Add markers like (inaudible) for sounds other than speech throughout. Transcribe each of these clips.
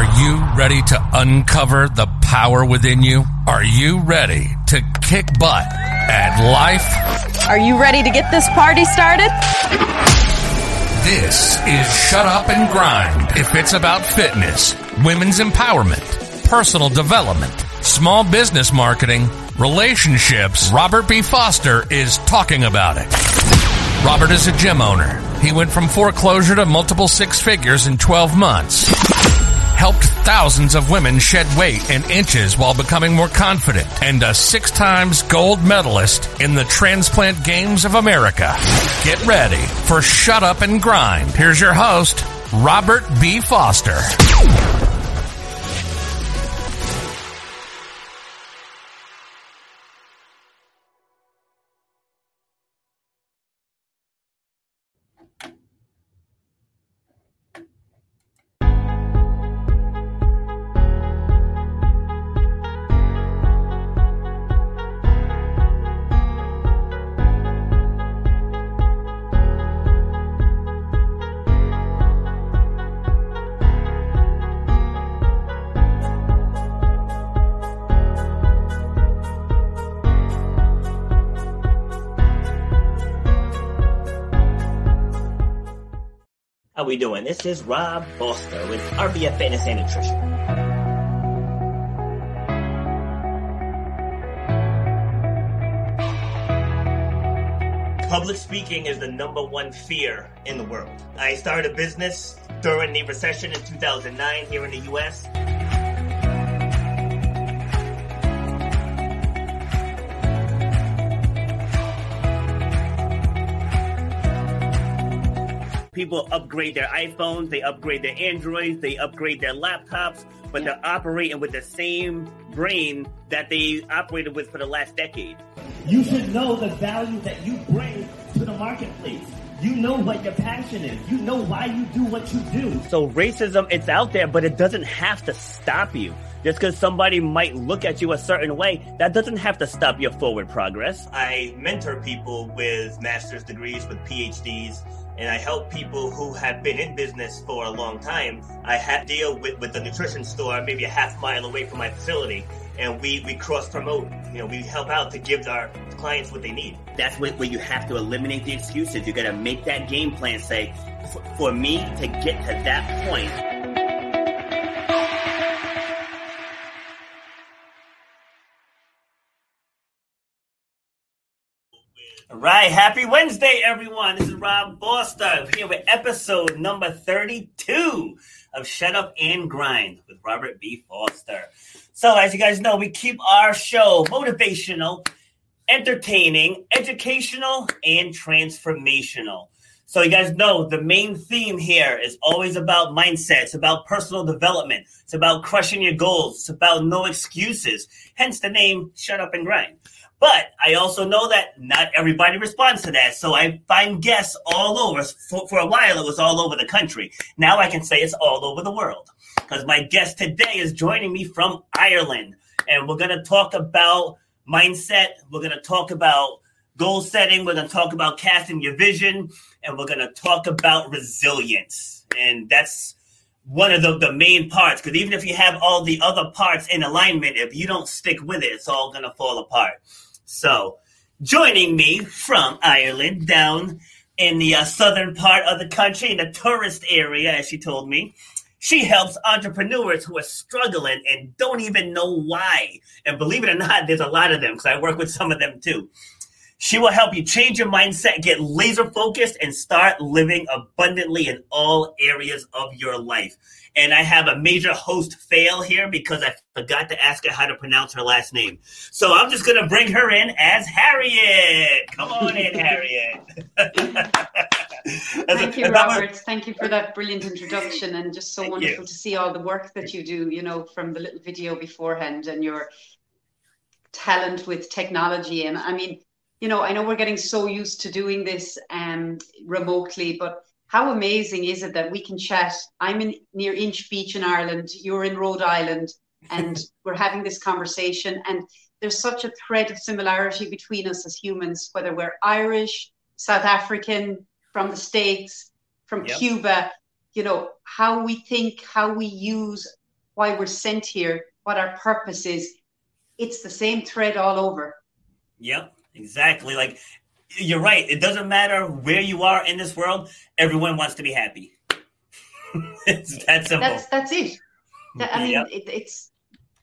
Are you ready to uncover the power within you? Are you ready to kick butt at life? Are you ready to get this party started? This is Shut Up and Grind. If it's about fitness, women's empowerment, personal development, small business marketing, relationships, Robert B. Foster is talking about it. Robert is a gym owner. He went from foreclosure to multiple six figures in 12 months. Helped thousands of women shed weight and inches while becoming more confident. And a six times gold medalist in the Transplant Games of America. Get ready for Shut Up and Grind. Here's your host, Robert B. Foster. Doing? This is Rob Foster with RBF Fitness and Nutrition. Public speaking is the number one fear in the world. I started a business during the recession in 2009 here in the US. People upgrade their iPhones, they upgrade their Androids, they upgrade their laptops, but they're operating with the same brain that they operated with for the last decade. You should know the value that you bring to the marketplace. You know what your passion is. You know why you do what you do. So racism, it's out there, but it doesn't have to stop you. Just because somebody might look at you a certain way, that doesn't have to stop your forward progress. I mentor people with master's degrees, with PhDs, and I help people who have been in business for a long time. I have deal with, with the nutrition store maybe a half mile away from my facility, and we, we cross promote. You know, we help out to give our clients what they need. That's where, where you have to eliminate the excuses. You got to make that game plan. Say, for, for me to get to that point. All right, happy Wednesday, everyone. This is Rob Foster here with episode number 32 of Shut Up and Grind with Robert B. Foster. So, as you guys know, we keep our show motivational, entertaining, educational, and transformational. So, you guys know the main theme here is always about mindset. It's about personal development. It's about crushing your goals. It's about no excuses. Hence the name Shut Up and Grind. But I also know that not everybody responds to that. So I find guests all over. For, for, a while, it was all over the country. Now I can say it's all over the world. Because my guest today is joining me from Ireland. And we're going to talk about mindset. We're going to talk about goal setting. We're going to talk about casting your vision. And we're going to talk about resilience. And that's one of the, the main parts. Because even if you have all the other parts in alignment, if you don't stick with it, it's all going to fall apart. So, joining me from Ireland down in the uh, southern part of the country, in the tourist area, as she told me, she helps entrepreneurs who are struggling and don't even know why. And believe it or not, there's a lot of them because I work with some of them too. She will help you change your mindset, get laser focused, and start living abundantly in all areas of your life. And I have a major host fail here because I forgot to ask her how to pronounce her last name. So I'm just going to bring her in as Harriet. Come on in, (laughs) Harriet. (laughs) Thank you, Robert. Thank you for that brilliant introduction and just so Thank wonderful you. to see all the work that you do, you know, from the little video beforehand and your talent with technology. And I mean, you know, I know we're getting so used to doing this um, remotely, but how amazing is it that we can chat? I'm in near Inch Beach in Ireland, you're in Rhode Island, and (laughs) we're having this conversation. And there's such a thread of similarity between us as humans, whether we're Irish, South African, from the States, from Yep. Cuba, you know, how we think, how we use why we're sent here, what our purpose is. It's the same thread all over. Yep, exactly. Like you're right. It doesn't matter where you are in this world. Everyone wants to be happy. (laughs) it's that simple. That's that's it. That, I mean, Yep. it, it's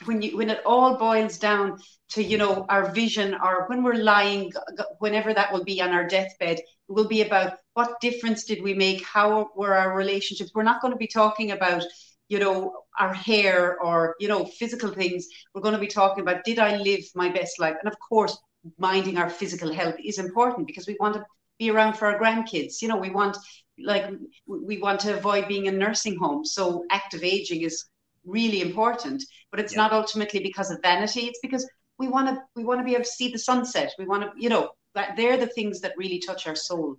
when you when it all boils down to you know our vision, or when we're lying, whenever that will be on our deathbed, it will be about what difference did we make? How were our relationships? We're not going to be talking about you know our hair or you know physical things. We're going to be talking about did I live my best life? And of course, minding our physical health is important because we want to be around for our grandkids. You know, we want like we want to avoid being in nursing homes. So active aging is really important, but it's Yeah. not ultimately because of vanity. It's because we want to we want to be able to see the sunset. We want to, you know, that they're the things that really touch our soul.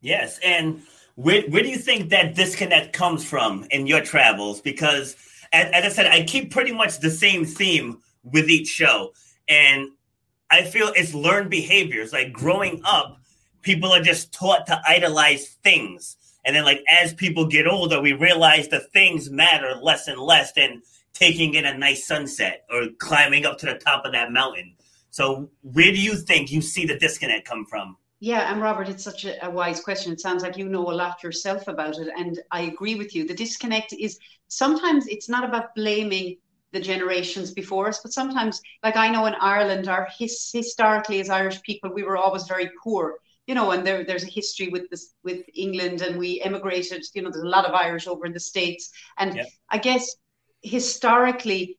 Yes, and where where do you think that disconnect comes from in your travels? Because as, as I said, I keep pretty much the same theme with each show, and I feel it's learned behaviors. Like growing up, people are just taught to idolize things, and then like as people get older, we realize the things matter less and less than taking in a nice sunset or climbing up to the top of that mountain. So, where do you think you see the disconnect come from? Yeah, and Robert, it's such a, a wise question. It sounds like you know a lot yourself about it, and I agree with you. The disconnect is sometimes it's not about blaming the generations before us, but sometimes, like I know in Ireland, our his, historically as Irish people, we were always very poor. You know, and there, there's a history with this with England, and we emigrated. You know, there's a lot of Irish over in the states, and Yep. I guess historically,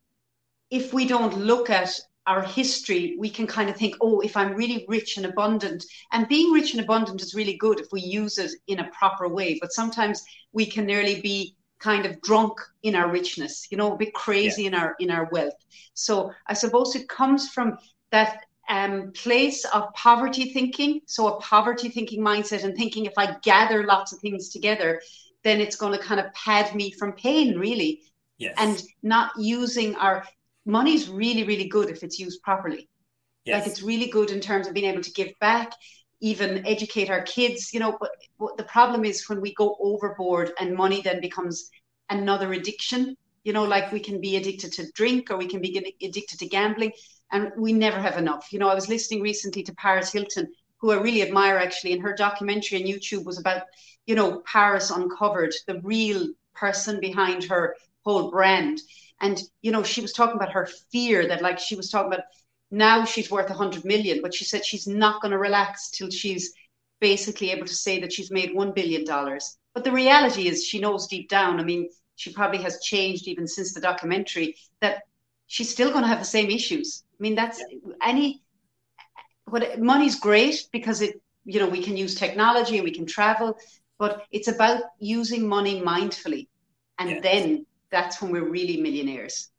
if we don't look at our history, we can kind of think, oh, if I'm really rich and abundant, and being rich and abundant is really good if we use it in a proper way. But sometimes we can nearly be kind of drunk in our richness, you know, a bit crazy in our in our wealth. So I suppose it comes from that um, place of poverty thinking. So a poverty thinking mindset and thinking if I gather lots of things together, then it's going to kind of pad me from pain, really Yes, and not using our money's really really good if it's used properly yes. like it's really good in terms of being able to give back even educate our kids you know but what the problem is when we go overboard and money then becomes another addiction you know like we can be addicted to drink or we can be addicted to gambling and we never have enough. You know i was listening recently to paris hilton who i really admire actually and her documentary on youtube was about you know paris uncovered the real person behind her whole brand. And you know she was talking about her fear that like she was talking about now she's worth 100 million but she said she's not going to relax till she's basically able to say that she's made 1 billion dollars. But the reality is she knows deep down i mean she probably has changed even since the documentary that she's still going to have the same issues. I mean that's any what money's great because it you know we can use technology and we can travel but it's about using money mindfully. And Yes. then that's when we're really millionaires.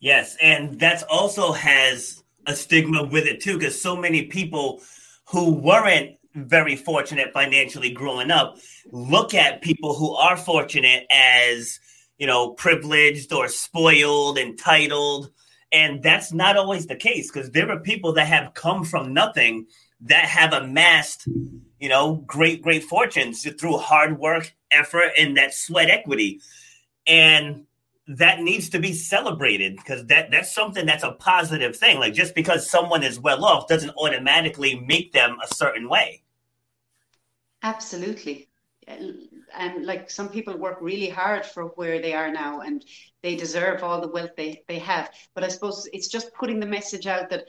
Yes, and that's also has a stigma with it too, because so many people who weren't very fortunate financially growing up look at people who are fortunate as you know privileged or spoiled, entitled, and that's not always the case because there are people that have come from nothing that have amassed you know great great fortunes through hard work, effort, and that sweat equity, and that needs to be celebrated because that that's something that's a positive thing. Like just because someone is well off doesn't automatically make them a certain way. Absolutely. And like some people work really hard for where they are now and they deserve all the wealth they, they have. But I suppose it's just putting the message out that,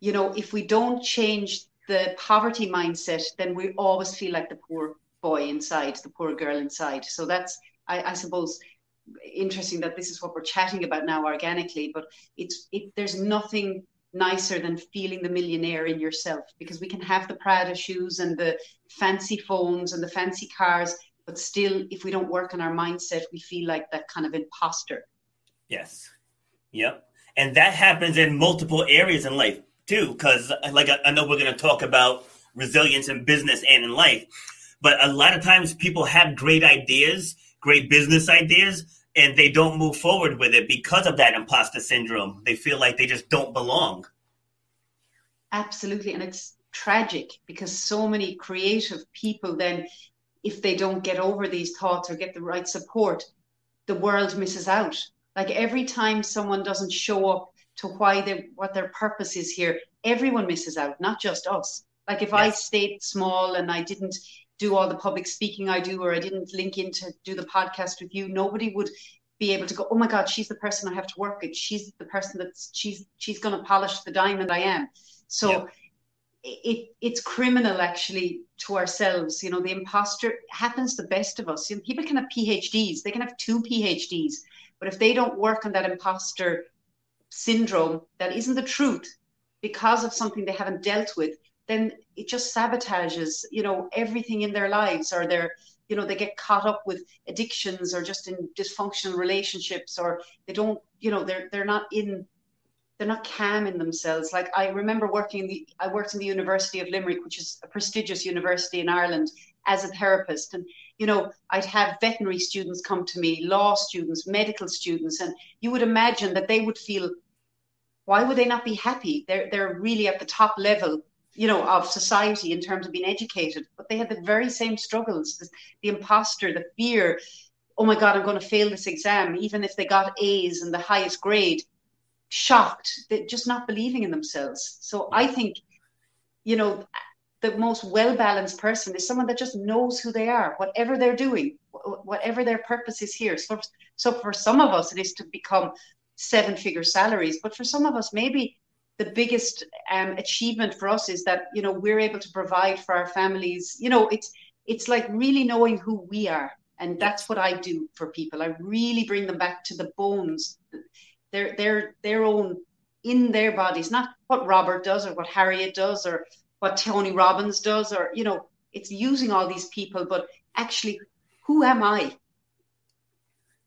you know, if we don't change the poverty mindset, then we always feel like the poor boy inside, the poor girl inside. So that's, I, I suppose, interesting that this is what we're chatting about now organically, but it's it there's nothing nicer than feeling the millionaire in yourself because we can have the Prada shoes and the fancy phones and the fancy cars, but still, if we don't work on our mindset, we feel like that kind of imposter. Yes. Yep. And that happens in multiple areas in life too, because like I, I know we're going to talk about resilience in business and in life, but a lot of times people have great ideas, great business ideas, and they don't move forward with it because of that imposter syndrome. They feel like they just don't belong. Absolutely. And it's tragic because so many creative people then, if they don't get over these thoughts or get the right support, the world misses out. Like every time someone doesn't show up to why they what their purpose is here, everyone misses out, not just us. Like if yes. I stayed small and I didn't do all the public speaking I do, or I didn't link in to do the podcast with you, nobody would be able to go, oh my God, she's the person I have to work with. She's the person that's she's she's gonna polish the diamond I am. So it it's criminal actually to ourselves. You know, the imposter happens the best of us. You know, people can have PhDs, they can have two PhDs, but if they don't work on that imposter syndrome that isn't the truth because of something they haven't dealt with, then it just sabotages, you know, everything in their lives or their you know they get caught up with addictions or just in dysfunctional relationships or they don't you know they're they're not in they're not calm in themselves. Like I remember working in the, I worked in the University of Limerick, which is a prestigious university in Ireland, as a therapist. And, you know, I'd have veterinary students come to me, law students, medical students, and you would imagine that they would feel, why would they not be happy? They're, they're really at the top level, you know, of society in terms of being educated, but they had the very same struggles, the, the imposter, the fear, oh my God, I'm going to fail this exam, even if they got A's and the highest grade shocked, that just not believing in themselves. So I think, you know, the most well balanced person is someone that just knows who they are, whatever they're doing, whatever their purpose is here. So, so for some of us, it is to become seven figure salaries, but for some of us, maybe the biggest um, achievement for us is that you know we're able to provide for our families. You know, it's it's like really knowing who we are, and that's what I do for people. I really bring them back to the bones their their their own in their bodies, not what Robert does or what Harriet does or what Tony Robbins does, or you know, it's using all these people, but actually, who am I?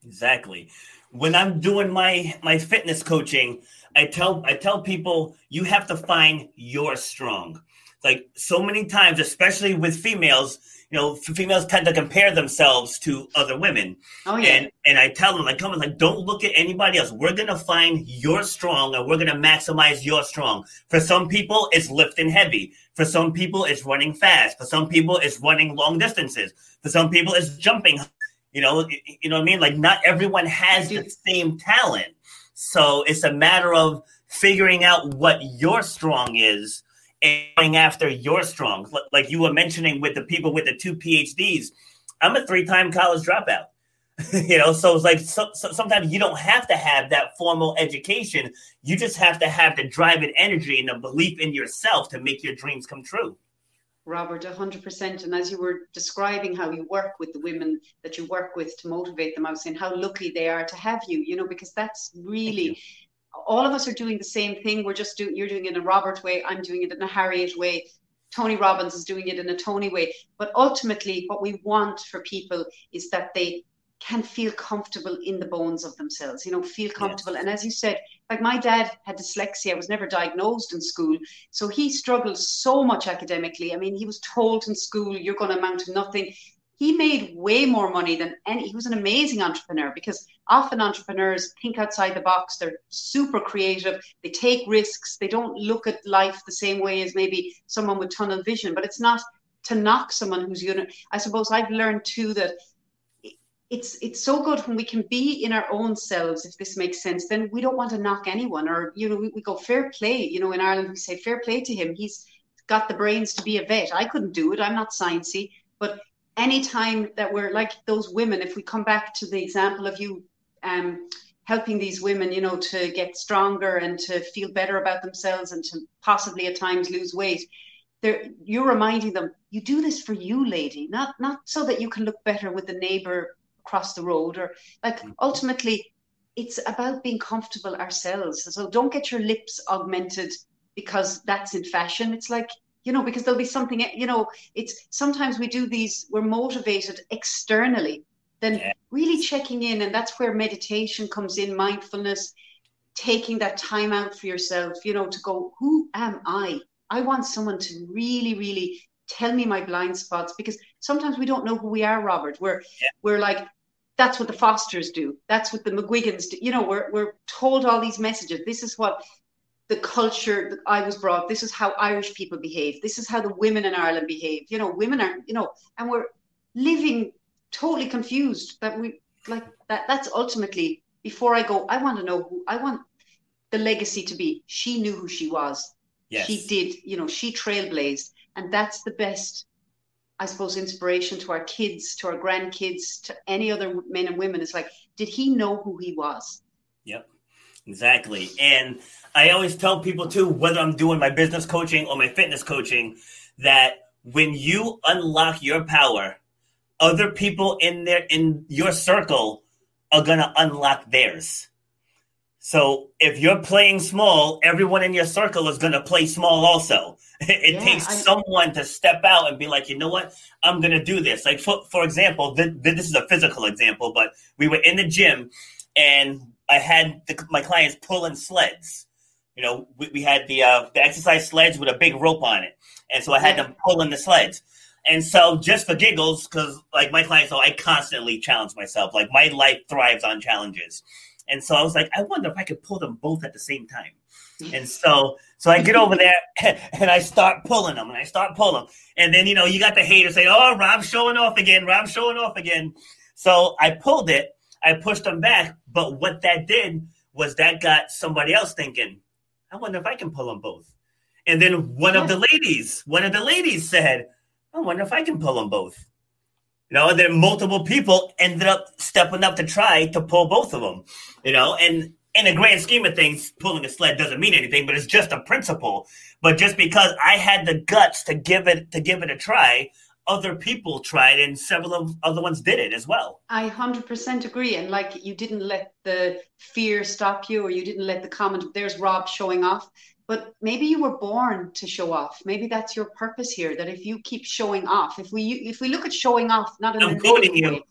Exactly. When I'm doing my my fitness coaching, I tell I tell people you have to find your strong. Like so many times, especially with females, you know, females tend to compare themselves to other women. Oh yeah. And and I tell them like, come on, like, don't look at anybody else. We're gonna find your strong, and we're gonna maximize your strong. For some people, it's lifting heavy. For some people, it's running fast. For some people, it's running long distances. For some people, it's jumping. You know, you know what I mean. Like, not everyone has the same talent, so it's a matter of figuring out what your strong is and going after your strong. Like you were mentioning with the people with the two PhDs, I'm a three time college dropout. (laughs) you know, so it's like so, so sometimes you don't have to have that formal education. You just have to have the drive and energy and the belief in yourself to make your dreams come true. Robert, 100%. And as you were describing how you work with the women that you work with to motivate them, I was saying how lucky they are to have you, you know, because that's really all of us are doing the same thing. We're just doing, you're doing it in a Robert way, I'm doing it in a Harriet way. Tony Robbins is doing it in a Tony way. But ultimately, what we want for people is that they can feel comfortable in the bones of themselves, you know, feel comfortable. Yes. And as you said, like my dad had dyslexia, was never diagnosed in school. So he struggled so much academically. I mean, he was told in school, you're going to amount to nothing he made way more money than any he was an amazing entrepreneur because often entrepreneurs think outside the box they're super creative they take risks they don't look at life the same way as maybe someone with tunnel vision but it's not to knock someone who's you know i suppose i've learned too that it's it's so good when we can be in our own selves if this makes sense then we don't want to knock anyone or you know we, we go fair play you know in ireland we say fair play to him. He's got the brains to be a vet. I couldn't do it. I'm not sciencey. But anytime that we're like those women, if we come back to the example of you um, helping these women, you know, to get stronger and to feel better about themselves and to possibly at times lose weight, they're, you're reminding them, you do this for you, lady, not not so that you can look better with the neighbor across the road, or like mm-hmm. ultimately, it's about being comfortable ourselves. So don't get your lips augmented because that's in fashion. It's like you know, because there'll be something, you know, it's sometimes we do these, we're motivated externally, then yeah. really checking in. And that's where meditation comes in, mindfulness, taking that time out for yourself, you know, to go, who am I? I want someone to really, really tell me my blind spots because sometimes we don't know who we are, Robert. We're, yeah. we're like, that's what the Fosters do. That's what the McGuigans do. You know, we're, we're told all these messages. This is what the culture that I was brought. This is how Irish people behave. This is how the women in Ireland behave. You know, women are, you know, and we're living totally confused that we like that. That's ultimately before I go, I want to know who I want the legacy to be. She knew who she was. Yes. She did, you know, she trailblazed. And that's the best, I suppose, inspiration to our kids, to our grandkids, to any other men and women. It's like, did he know who he was? Yep, exactly. And I always tell people too, whether I'm doing my business coaching or my fitness coaching, that when you unlock your power, other people in there in your circle are gonna unlock theirs. So if you're playing small, everyone in your circle is gonna play small also. (laughs) It yeah, takes I, someone to step out and be like, you know what, I'm gonna do this. Like for, for example, th- th- this is a physical example, but we were in the gym and I had the, my clients pulling sleds. You know, we, we had the uh, the exercise sleds with a big rope on it, and so I had yeah. them pulling the sleds. And so, just for giggles, because like my clients know, I constantly challenge myself. Like my life thrives on challenges. And so I was like, I wonder if I could pull them both at the same time. (laughs) And so, so I get over there (laughs) and I start pulling them and I start pulling them. And then, you know, you got the haters say, oh, Rob's showing off again. Rob's showing off again. So I pulled it. I pushed them back. But what that did was that got somebody else thinking, I wonder if I can pull them both. And then one yeah. of the ladies, one of the ladies said, I wonder if I can pull them both. You know, and then multiple people ended up stepping up to try to pull both of them. You know, and in the grand scheme of things, pulling a sled doesn't mean anything, but it's just a principle. But just because I had the guts to give it to give it a try, other people tried and several of other ones did it as well. I 100% agree. And like you didn't let the fear stop you or you didn't let the comment, there's Rob showing off but maybe you were born to show off maybe that's your purpose here that if you keep showing off if we if we look at showing off not in I'm quoting you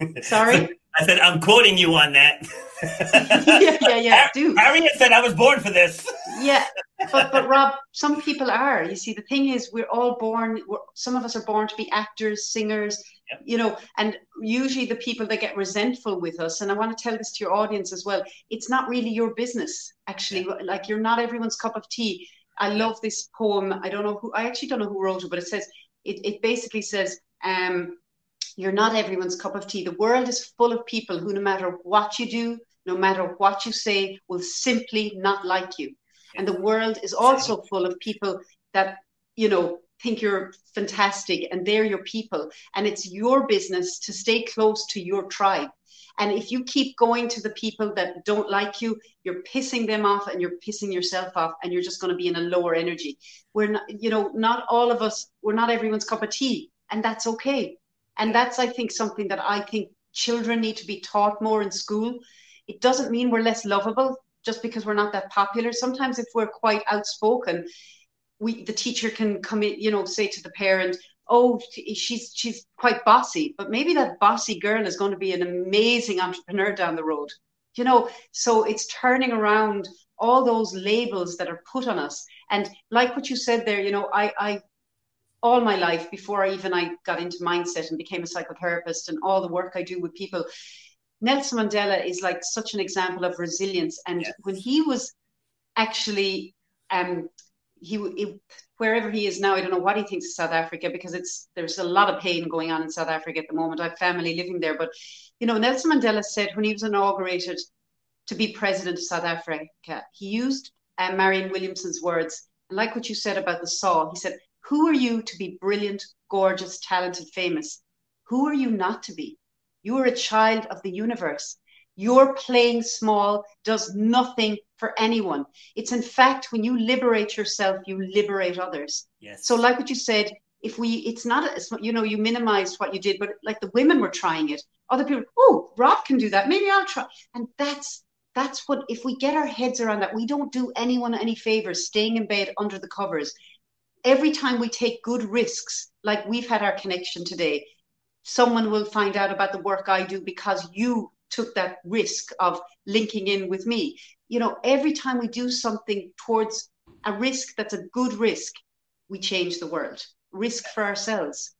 way, sorry (laughs) I said I'm quoting you on that. (laughs) yeah, yeah, yeah. Do Harriet said I was born for this. yeah, (laughs) but but Rob, some people are. You see, the thing is, we're all born. We're, some of us are born to be actors, singers. You know, and usually the people that get resentful with us, and I want to tell this to your audience as well. It's not really your business, actually. Yeah. Like you're not everyone's cup of tea. I love this poem. I don't know who. I actually don't know who wrote it, but it says it. It basically says. Um, you're not everyone's cup of tea. The world is full of people who, no matter what you do, no matter what you say, will simply not like you. And the world is also full of people that, you know, think you're fantastic and they're your people. And it's your business to stay close to your tribe. And if you keep going to the people that don't like you, you're pissing them off and you're pissing yourself off and you're just going to be in a lower energy. We're not, you know, not all of us, we're not everyone's cup of tea. And that's okay. And that's, I think, something that I think children need to be taught more in school. It doesn't mean we're less lovable just because we're not that popular. Sometimes, if we're quite outspoken, we the teacher can come in, you know, say to the parent, "Oh, she's she's quite bossy," but maybe that bossy girl is going to be an amazing entrepreneur down the road. You know, so it's turning around all those labels that are put on us. And like what you said there, you know, I I all my life before I even I got into mindset and became a psychotherapist and all the work I do with people. Nelson Mandela is like such an example of resilience. And yes. when he was actually, um, he, he, wherever he is now, I don't know what he thinks of South Africa because it's there's a lot of pain going on in South Africa at the moment. I have family living there, but you know, Nelson Mandela said when he was inaugurated to be president of South Africa, he used uh, Marianne Williamson's words. And like what you said about the saw, he said, who are you to be brilliant, gorgeous, talented, famous? Who are you not to be? You are a child of the universe. Your playing small does nothing for anyone. It's in fact when you liberate yourself, you liberate others. Yes. So, like what you said, if we, it's not, you know, you minimized what you did, but like the women were trying it. Other people, oh, Rob can do that. Maybe I'll try. And that's that's what if we get our heads around that, we don't do anyone any favors staying in bed under the covers every time we take good risks, like we've had our connection today, someone will find out about the work I do because you took that risk of linking in with me. You know, every time we do something towards a risk that's a good risk, we change the world. Risk for ourselves.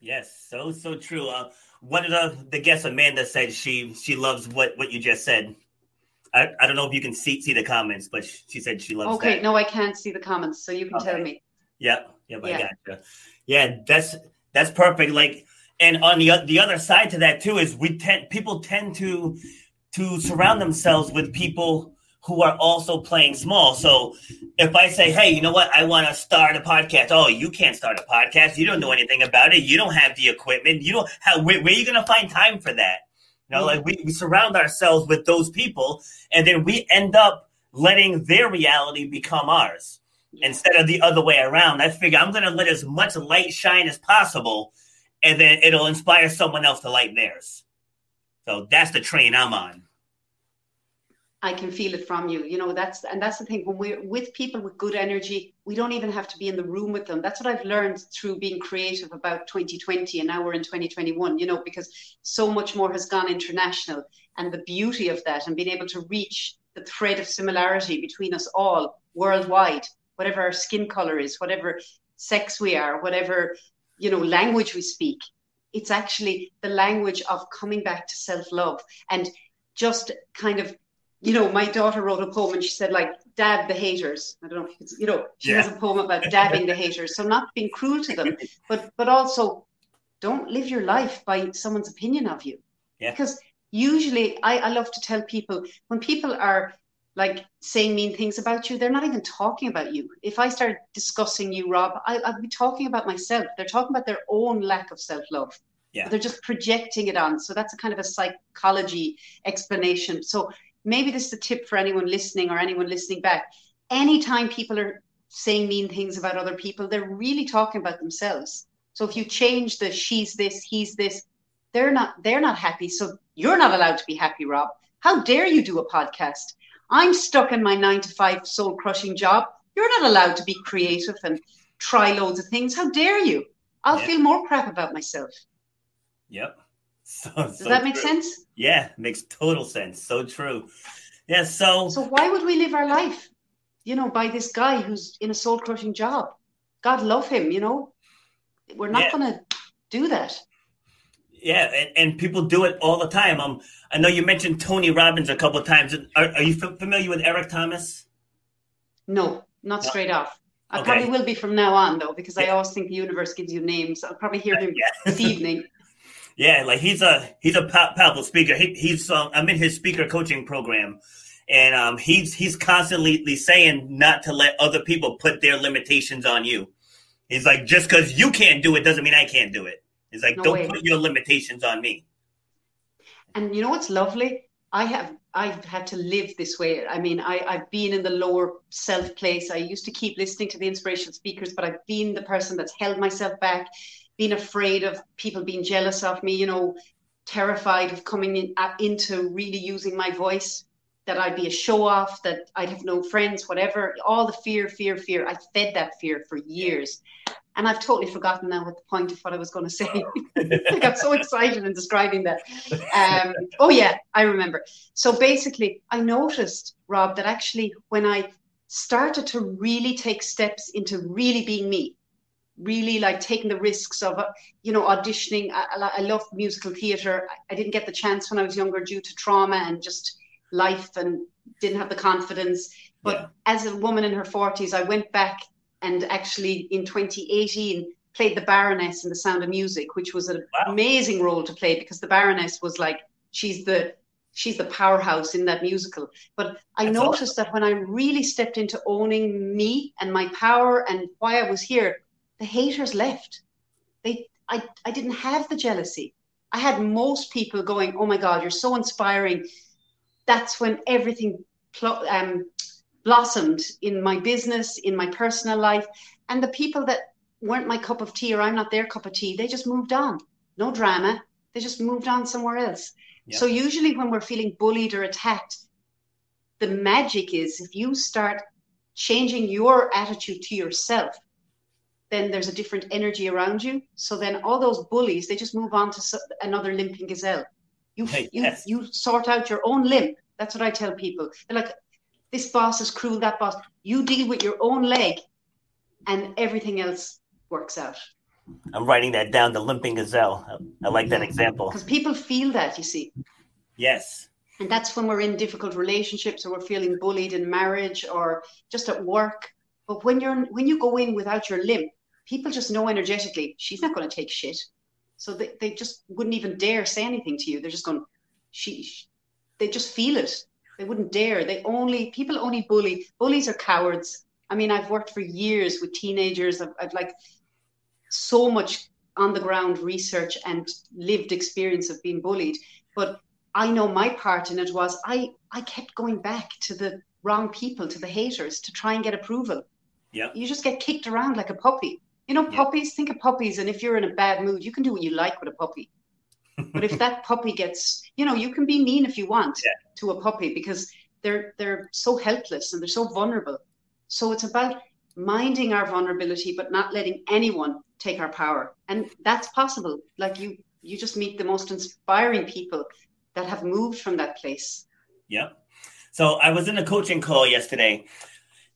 Yes, so so true. Uh, one of the the guests, Amanda, said she she loves what what you just said. I, I don't know if you can see see the comments, but she said she loves. Okay, that. no, I can't see the comments, so you can okay. tell me. Yep, yep, yeah. I gotcha. Yeah, that's that's perfect. Like and on the the other side to that too is we tend people tend to to surround themselves with people who are also playing small. So if I say, hey, you know what, I want to start a podcast. Oh, you can't start a podcast. You don't know anything about it. You don't have the equipment. You don't have. Where, where are you going to find time for that? You know, like we, we surround ourselves with those people, and then we end up letting their reality become ours instead of the other way around. I figure I'm going to let as much light shine as possible, and then it'll inspire someone else to light theirs. So that's the train I'm on. I can feel it from you. You know, that's and that's the thing. When we're with people with good energy, we don't even have to be in the room with them. That's what I've learned through being creative about 2020, and now we're in 2021. You know, because so much more has gone international, and the beauty of that, and being able to reach the thread of similarity between us all worldwide, whatever our skin color is, whatever sex we are, whatever you know language we speak. It's actually the language of coming back to self love and just kind of you know, my daughter wrote a poem and she said, like, dab the haters. I don't know if you, you know, she yeah. has a poem about dabbing the haters. So not being cruel to them, (laughs) but but also don't live your life by someone's opinion of you. Yeah. Because usually I, I love to tell people when people are like saying mean things about you, they're not even talking about you. If I start discussing you, Rob, I, I'd be talking about myself. They're talking about their own lack of self love. Yeah. They're just projecting it on. So that's a kind of a psychology explanation. So maybe this is a tip for anyone listening or anyone listening back. Anytime people are saying mean things about other people, they're really talking about themselves. So if you change the she's this, he's this, they're not they're not happy. So you're not allowed to be happy, Rob. How dare you do a podcast? I'm stuck in my nine to five soul crushing job. You're not allowed to be creative and try loads of things. How dare you? I'll yep. feel more crap about myself. Yep. (laughs) So, Does so that make sense? Yeah, makes total sense. So true. Yeah. So. So why would we live our life, you know, by this guy who's in a soul crushing job? God love him. You know, we're not yeah. going to do that. Yeah, and, and, people do it all the time. Um, I know you mentioned Tony Robbins a couple of times. Are, are you familiar with Eric Thomas? No, not no. straight off. I okay. probably will be from now on though, because yeah. I always think the universe gives you names. I'll probably hear him yeah. (laughs) this evening. Yeah, like he's a he's a powerful speaker. He, he's um, I'm in his speaker coaching program, and um, he's he's constantly saying not to let other people put their limitations on you. He's like, just because you can't do it doesn't mean I can't do it. He's like, no don't way. put your limitations on me. And you know what's lovely? I have I've had to live this way. I mean, I, I've been in the lower self place. I used to keep listening to the inspirational speakers, but I've been the person that's held myself back being afraid of people being jealous of me, you know, terrified of coming in, uh, into really using my voice, that I'd be a show off, that I'd have no friends, whatever. All the fear, fear, fear. I fed that fear for years. And I've totally forgotten now what the point of what I was going to say. (laughs) (laughs) I got so excited in describing that. Um, oh, yeah, I remember. So basically, I noticed, Rob, that actually when I started to really take steps into really being me, really like taking the risks of you know auditioning i, I love musical theater I, didn't get the chance when i was younger due to trauma and just life and didn't have the confidence but yeah. as a woman in her 40s i went back and actually in 2018 played the baroness in the sound of music which was an wow. amazing role to play because the baroness was like she's the she's the powerhouse in that musical. But I That's noticed awesome. that when I really stepped into owning me and my power and why I was here, the haters left. They, I, I didn't have the jealousy. I had most people going, "Oh my God, you're so inspiring." That's when everything pl- um, blossomed in my business, in my personal life, and the people that weren't my cup of tea or I'm not their cup of tea, they just moved on. No drama. They just moved on somewhere else. Yep. So usually when we're feeling bullied or attacked, the magic is if you start changing your attitude to yourself then there's a different energy around you. So then all those bullies, they just move on to another limping gazelle. You (laughs) hey, you yes. you sort out your own limp. That's what I tell people. They're like, this boss is cruel, that boss. You deal with your own leg, and everything else works out. I'm writing that down. The limping gazelle. I, I like that example because people feel that. You see. Yes. And that's when we're in difficult relationships, or we're feeling bullied in marriage, or just at work. But when you're when you go in without your limp, people just know energetically she's not going to take shit. So they, they just wouldn't even dare say anything to you. They're just going, she, she they just feel it. They wouldn't dare. They only, people only bully. Bullies are cowards. I mean, I've worked for years with teenagers. I've, I've like so much on the ground research and lived experience of being bullied. But I know my part in it was I, I kept going back to the wrong people, to the haters, to try and get approval. Yeah. You just get kicked around like a puppy. You know, Yeah. puppies, think of puppies, and if you're in a bad mood, you can do what you like with a puppy. But if that puppy gets, you know, you can be mean if you want Yeah. to a puppy because they're they're so helpless and they're so vulnerable. So it's about minding our vulnerability, but not letting anyone take our power. And that's possible. Like you you just meet the most inspiring people that have moved from that place. Yeah. So I was in a coaching call yesterday.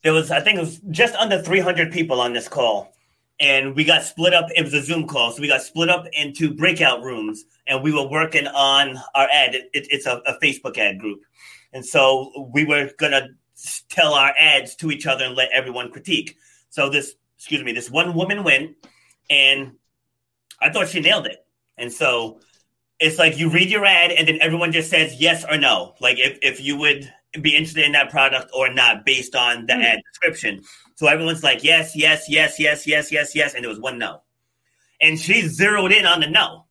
There was, I think it was just under 300 people on this call. And we got split up. It was a Zoom call. So we got split up into breakout rooms and we were working on our ad. It, it's a, a Facebook ad group. And so we were to tell our ads to each other and let everyone critique. So this, excuse me, this one woman went and I thought she nailed it. And so it's like you read your ad and then everyone just says yes or no. Like if, if you would be interested in that product or not based on the Hmm. ad description. So everyone's like yes, yes, yes, yes, yes, yes, yes, and there was one no. And she zeroed in on the no.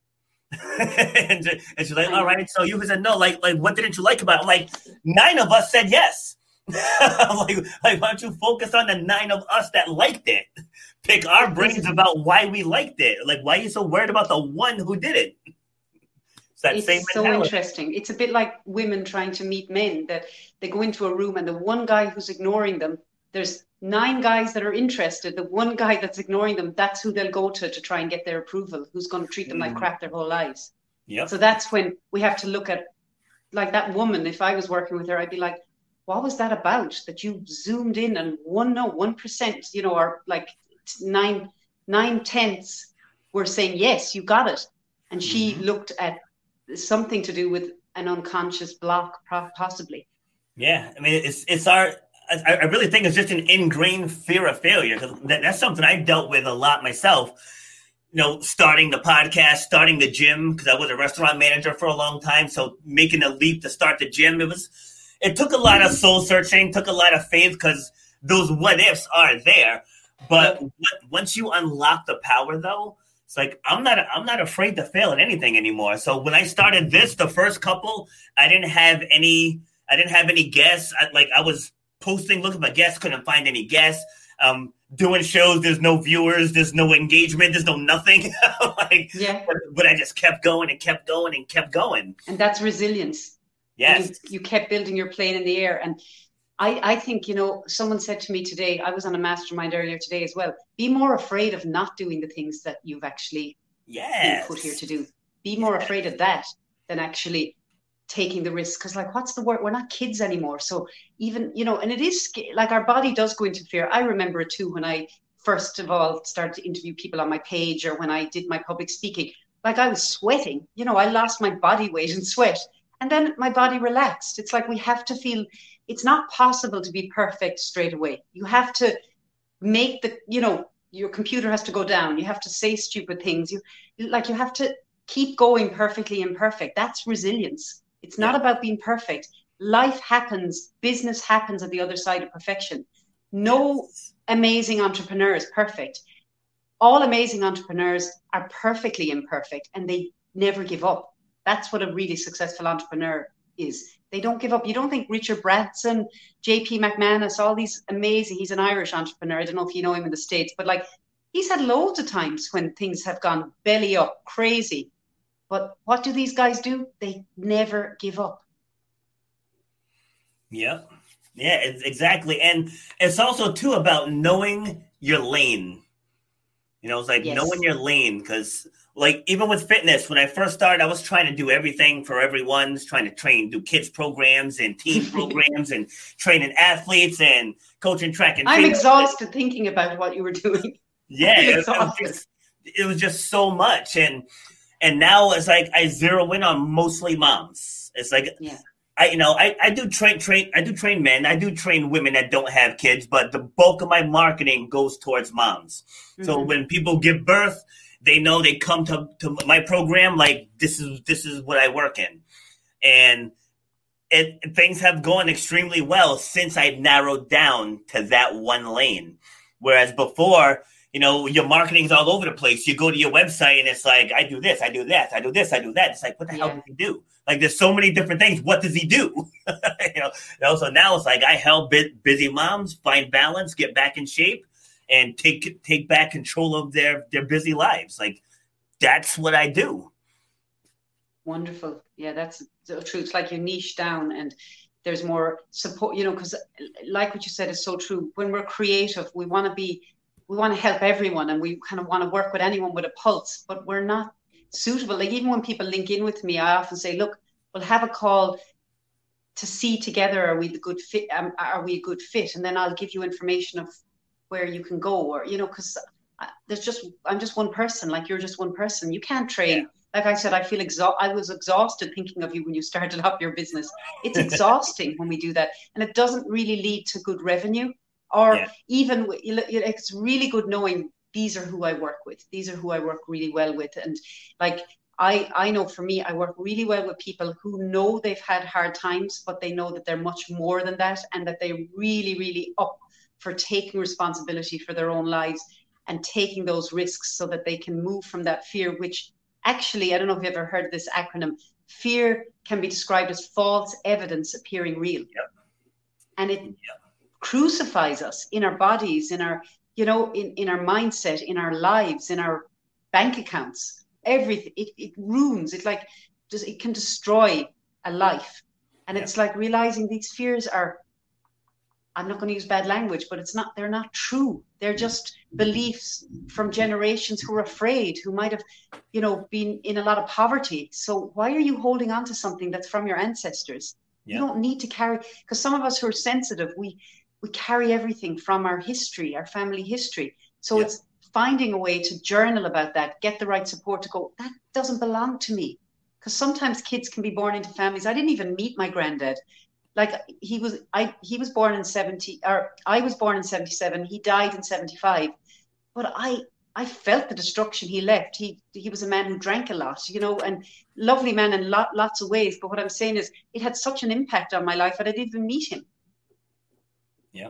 (laughs) and, and she's like, all right, so you said no. Like, like what didn't you like about it? I'm like, nine of us said yes. (laughs) I'm like, like, why don't you focus on the nine of us that liked it? Pick our brains about why we liked it. Like, why are you so worried about the one who did it? It's that it's so interesting. It's a bit like women trying to meet men that they go into a room and the one guy who's ignoring them, there's nine guys that are interested. The one guy that's ignoring them, that's who they'll go to to try and get their approval, who's going to treat them like Mhm. crap their whole lives. Yep. So that's when we have to look at, like that woman, if I was working with her, I'd be like, what was that about that you zoomed in and one, no, 1%, you know, or like nine, nine tenths were saying, yes, you got it. And she looked at something to do with an unconscious block, possibly. Yeah, I mean, it's it's our. I, I really think it's just an ingrained fear of failure. That, that's something I dealt with a lot myself. You know, starting the podcast, starting the gym because I was a restaurant manager for a long time. So making a leap to start the gym, it was. It took a lot of soul searching, took a lot of faith because those what ifs are there. But once you unlock the power, though, it's like I'm not I'm not afraid to fail at anything anymore. So when I started this, the first couple, I didn't have any I didn't have any guests. I, like I was posting, looking for guests, couldn't find any guests. Um, doing shows, there's no viewers, there's no engagement, there's no nothing. (laughs) like, Yeah. but, but I just kept going and kept going and kept going. And that's resilience. Yes. You, you kept building your plane in the air. And I, I think, you know, someone said to me today, I was on a mastermind earlier today as well. Be more afraid of not doing the things that you've actually been Yes. put here to do. Be more afraid of that than actually taking the risk. Because, like, what's the word? We're not kids anymore. So, even, you know, and it is like our body does go into fear. I remember it too when I first of all started to interview people on my page or when I did my public speaking. Like, I was sweating. You know, I lost my body weight in sweat. And then my body relaxed. It's like we have to feel it's not possible to be perfect straight away. You have to make the, you know, your computer has to go down. You have to say stupid things. You like you have to keep going perfectly imperfect. That's resilience. It's not about being perfect. Life happens, business happens at the other side of perfection. No amazing entrepreneur is perfect. All amazing entrepreneurs are perfectly imperfect and they never give up. That's what a really successful entrepreneur is. They don't give up. You don't think Richard Branson, JP McManus, all these amazing, he's an Irish entrepreneur. I don't know if you know him in the States, but like he's had loads of times when things have gone belly up, crazy. But what do these guys do? They never give up. Yep. Yeah, exactly. And it's also too about knowing your lane. You know, it's like Yes. knowing your lane because like even with fitness, when I first started, I was trying to do everything for everyone, just trying to train, do kids programs and team (laughs) programs and training athletes and coaching track and I'm exhausted thinking about what you were doing. (laughs) Yeah, it, it was just, it was just so much, and and now it's like I zero in on mostly moms. It's like Yeah. I you know I, I do train train I do train men I do train women that don't have kids, but the bulk of my marketing goes towards moms. So Mhm. when people give birth they know they come to, to my program like this is this is what I work in, and it things have gone extremely well since I narrowed down to that one lane. Whereas before, you know, your marketing's all over the place. You go to your website and it's like, I do this, I do that, I do this, I do that. It's like, what the yeah. hell does he do? Like, there's so many different things. What does he do? (laughs) you know, and also now it's like I help busy moms find balance, get back in shape, and take take back control of their their busy lives. Like, that's what I do. Wonderful. Yeah, that's truth. It's like you niche down and there's more support, you know, because like what you said is so true. When we're creative, we want to be, we want to help everyone and we kind of want to work with anyone with a pulse, but we're not suitable. Like even when people link in with me, I often say, look, we'll have a call to see together are we the good fit um, are we a good fit and then i'll give you information of where you can go or you know because there's just i'm just one person like you're just one person you can't train yeah like I said, I feel exhausted. I was exhausted thinking of you when you started (laughs) up your business. It's exhausting when we do that, and it doesn't really lead to good revenue, or yeah. even it's really good knowing these are who I work with. These are who I work really well with, and like I I know for me, I work really well with people who know they've had hard times, but they know that they're much more than that, and that they really really up for taking responsibility for their own lives and taking those risks so that they can move from that fear, which actually, I don't know if you've ever heard this acronym, fear can be described as false evidence appearing real. Yep. And it yep. Crucifies us in our bodies, in our, you know, in, in our mindset, in our lives, in our bank accounts, everything. It, it ruins, it like, just, it can destroy a life. And yep. it's like realizing these fears are I'm not going to use bad language, but it's not, they're not true. They're mm. just beliefs from generations who are afraid, who might have, you know, been in a lot of poverty. So why are you holding on to something that's from your ancestors? Yeah. You don't need to carry, because some of us who are sensitive, we, we carry everything from our history, our family history. So yeah. it's finding a way to journal about that, get the right support to go, that doesn't belong to me. Because sometimes kids can be born into families. I didn't even meet my granddad like he was i he was born in 70 or i was born in 77 he died in 75 but i i felt the destruction he left he he was a man who drank a lot you know and lovely man in lot, lots of ways but what i'm saying is it had such an impact on my life that i didn't even meet him yeah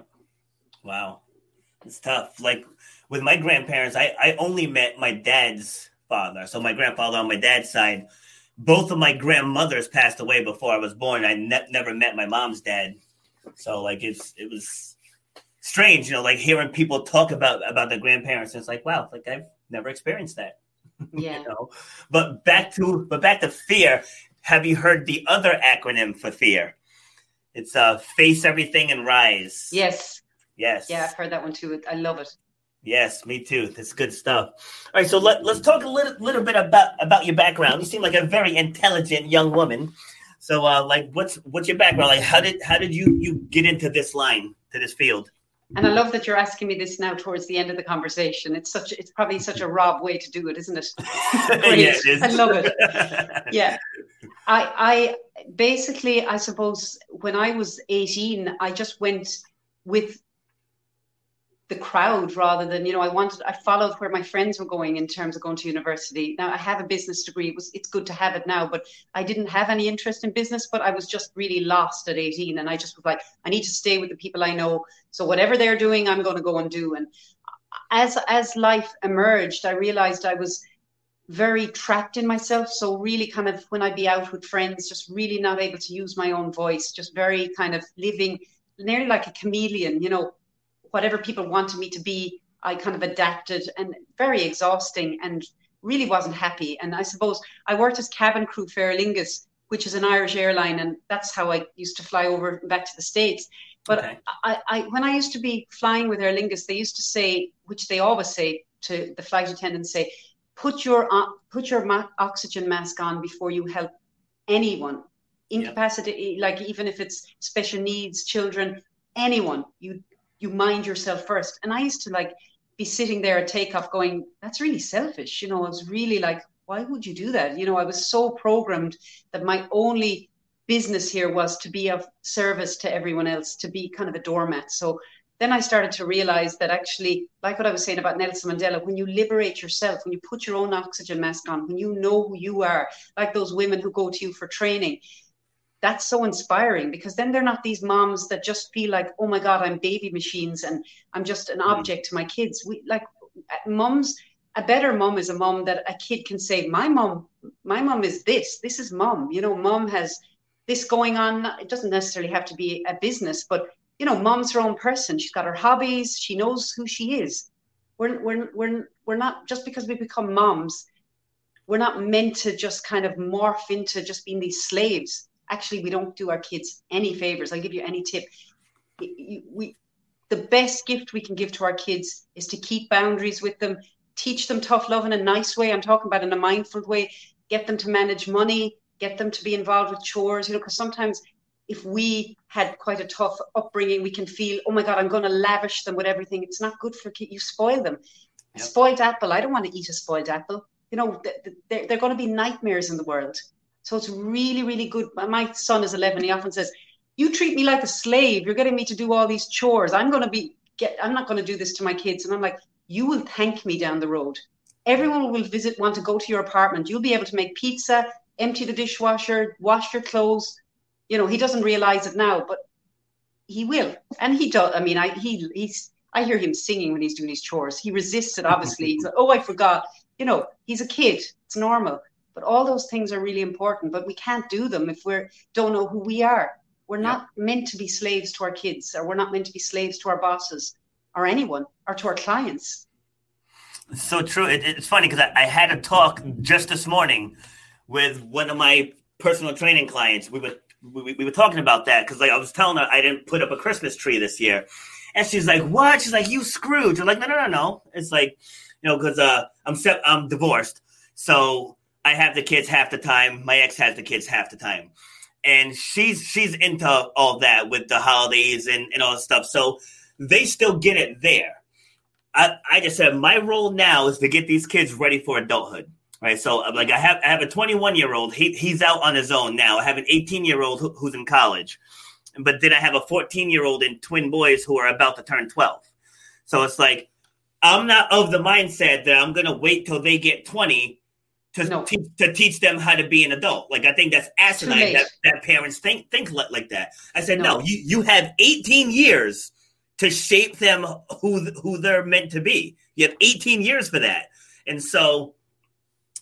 wow it's tough like with my grandparents i i only met my dad's father so my grandfather on my dad's side both of my grandmothers passed away before I was born. I ne- never met my mom's dad, so like it's it was strange, you know, like hearing people talk about about their grandparents. It's like wow, like I've never experienced that. (laughs) Yeah. you know? But back to but back to fear. Have you heard the other acronym for fear? It's uh face everything and rise. Yes. Yes. Yeah, I've heard that one too. I love it. Yes, me too. That's good stuff. All right, so let, let's talk a little, little bit about about your background. You seem like a very intelligent young woman. So, uh, like, what's what's your background? Like, how did how did you you get into this line to this field? And I love that you're asking me this now towards the end of the conversation. It's such it's probably such a Rob way to do it, isn't it? (laughs) yeah, it I love it. (laughs) yeah. I I basically I suppose when I was 18, I just went with the crowd rather than you know i wanted i followed where my friends were going in terms of going to university. Now i have a business degree. It was it's good to have it now but i didn't have any interest in business but i was just really lost at 18 and i just was like i need to stay with the people i know. So whatever they're doing i'm going to go and do. And as as life emerged i realized i was very trapped in myself. So really kind of when i'd be out with friends just really not able to use my own voice just very kind of living nearly like a chameleon you know whatever people wanted me to be, I kind of adapted and very exhausting and really wasn't happy. And I suppose I worked as cabin crew for Aer Lingus, which is an Irish airline, and that's how I used to fly over back to the States. But okay. I, I, when I used to be flying with Aer Lingus, they used to say, which they always say to the flight attendants, say, put your uh, put your ma- oxygen mask on before you help anyone incapacity yep. like even if it's special needs children anyone you you mind yourself first. And I used to like be sitting there at takeoff going, that's really selfish. You know, I was really like, why would you do that? You know, I was so programmed that my only business here was to be of service to everyone else, to be kind of a doormat. So then I started to realize that actually, like what I was saying about Nelson Mandela, when you liberate yourself, when you put your own oxygen mask on, when you know who you are, like those women who go to you for training, that's so inspiring because then they're not these moms that just feel like, oh my God, I'm baby machines and I'm just an mm. object to my kids. We like moms, a better mom is a mom that a kid can say, my mom, my mom is this, this is mom. You know, mom has this going on. It doesn't necessarily have to be a business, but you know, mom's her own person. She's got her hobbies. She knows who she is. We're, we're, we're, we're not, just because we become moms, we're not meant to just kind of morph into just being these slaves. Actually, we don't do our kids any favors. I'll give you any tip. We, the best gift we can give to our kids is to keep boundaries with them, teach them tough love in a nice way. I'm talking about in a mindful way, get them to manage money, get them to be involved with chores, you know, because sometimes if we had quite a tough upbringing, we can feel, oh my God, I'm going to lavish them with everything. It's not good for kids. You spoil them. Yep. spoiled apple, I don't want to eat a spoiled apple. You know, they're, they're going to be nightmares in the world. So it's really, really good. My son is 11. He often says, you treat me like a slave. You're getting me to do all these chores. I'm going to be, get, I'm not going to do this to my kids. And I'm like, you will thank me down the road. Everyone will visit, want to go to your apartment. You'll be able to make pizza, empty the dishwasher, wash your clothes, you know, he doesn't realize it now, but he will. And he does. I mean, I he he's I hear him singing when he's doing his chores. He resists it, obviously. He's like, oh, I forgot. You know, he's a kid. It's normal. But all those things are really important. But we can't do them if we don't know who we are. We're not yeah. meant to be slaves to our kids, or we're not meant to be slaves to our bosses, or anyone, or to our clients. So true. It, it's funny because I, I had a talk just this morning with one of my personal training clients. We were we, we were talking about that because like I was telling her I didn't put up a Christmas tree this year, and she's like, "What?" She's like, "You Scrooge." I'm like, "No, no, no, no." It's like, you know, because uh, I'm se- I'm divorced, so I have the kids half the time. My ex has the kids half the time, and she's she's into all that with the holidays and and all that stuff. So they still get it there. I, I just said my role now is to get these kids ready for adulthood right? So uh, like I have I have a 21 year old. He he's out on his own now. I have an 18 year old who, who's in college, but then I have a 14 year old and twin boys who are about to turn 12. So it's like I'm not of the mindset that I'm gonna wait till they get 20 to no. te- to teach them how to be an adult. Like I think that's asinine that, that parents think think like that. I said no. no, you you have 18 years to shape them who who they're meant to be. You have 18 years for that. And so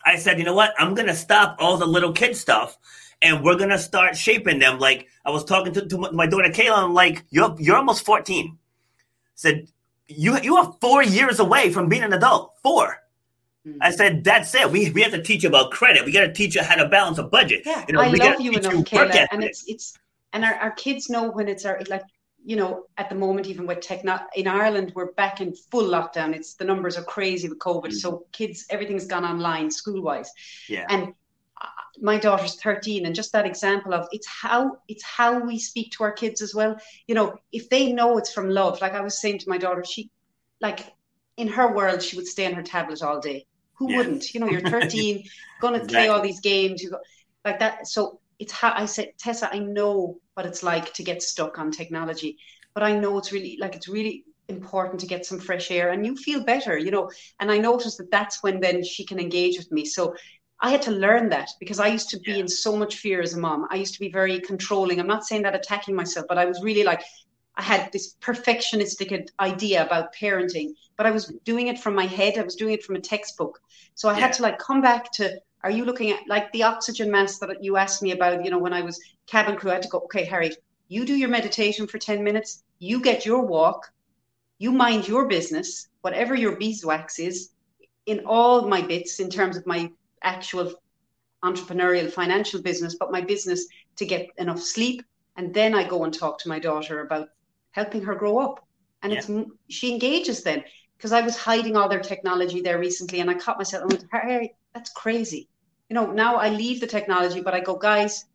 I said, you know what? I'm gonna stop all the little kid stuff, and we're gonna start shaping them. Like I was talking to, to my daughter Kayla, I'm like, you're you're almost 14. Said you you are four years away from being an adult. 4 mm-hmm. I said, that's it. We, we have to teach you about credit. We got to teach you how to balance a budget. Yeah, you know, I love you enough, Kayla. And it's it's and our, our kids know when it's our like you know, at the moment, even with techno in Ireland, we're back in full lockdown. It's the numbers are crazy with COVID. Mm. So kids, everything's gone online school wise. Yeah. And uh, my daughter's 13 and just that example of it's how it's how we speak to our kids as well you know if they know it's from love like i was saying to my daughter she like in her world she would stay on her tablet all day who yeah. wouldn't you know you're (laughs) 13 going to exactly. play all these games you go like that so it's how I said, Tessa, I know what it's like to get stuck on technology, but I know it's really like it's really important to get some fresh air and you feel better, you know. And I noticed that that's when then she can engage with me. So I had to learn that because I used to be yeah. in so much fear as a mom. I used to be very controlling. I'm not saying that attacking myself, but I was really like, I had this perfectionistic idea about parenting, but I was doing it from my head. I was doing it from a textbook. So I yeah. had to like come back to are you looking at like the oxygen mask that you asked me about? You know, when I was cabin crew, I had to go, okay, Harry, you do your meditation for 10 minutes, you get your walk, you mind your business, whatever your beeswax is, in all my bits in terms of my actual entrepreneurial financial business, but my business to get enough sleep. And then I go and talk to my daughter about helping her grow up. And yeah. it's she engages then because I was hiding all their technology there recently, and I caught myself. I went, Harry, that's crazy. You know, now I leave the technology, but I go, guys,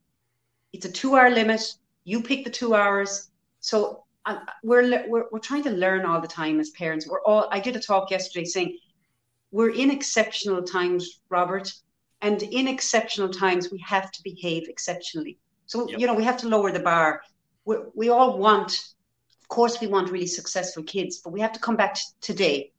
it's a two-hour limit. You pick the two hours. So I, we're, we're we're trying to learn all the time as parents. We're all. I did a talk yesterday saying we're in exceptional times, Robert, and in exceptional times we have to behave exceptionally. So yep. you know we have to lower the bar. we we all want course, we want really successful kids, but we have to come back to today,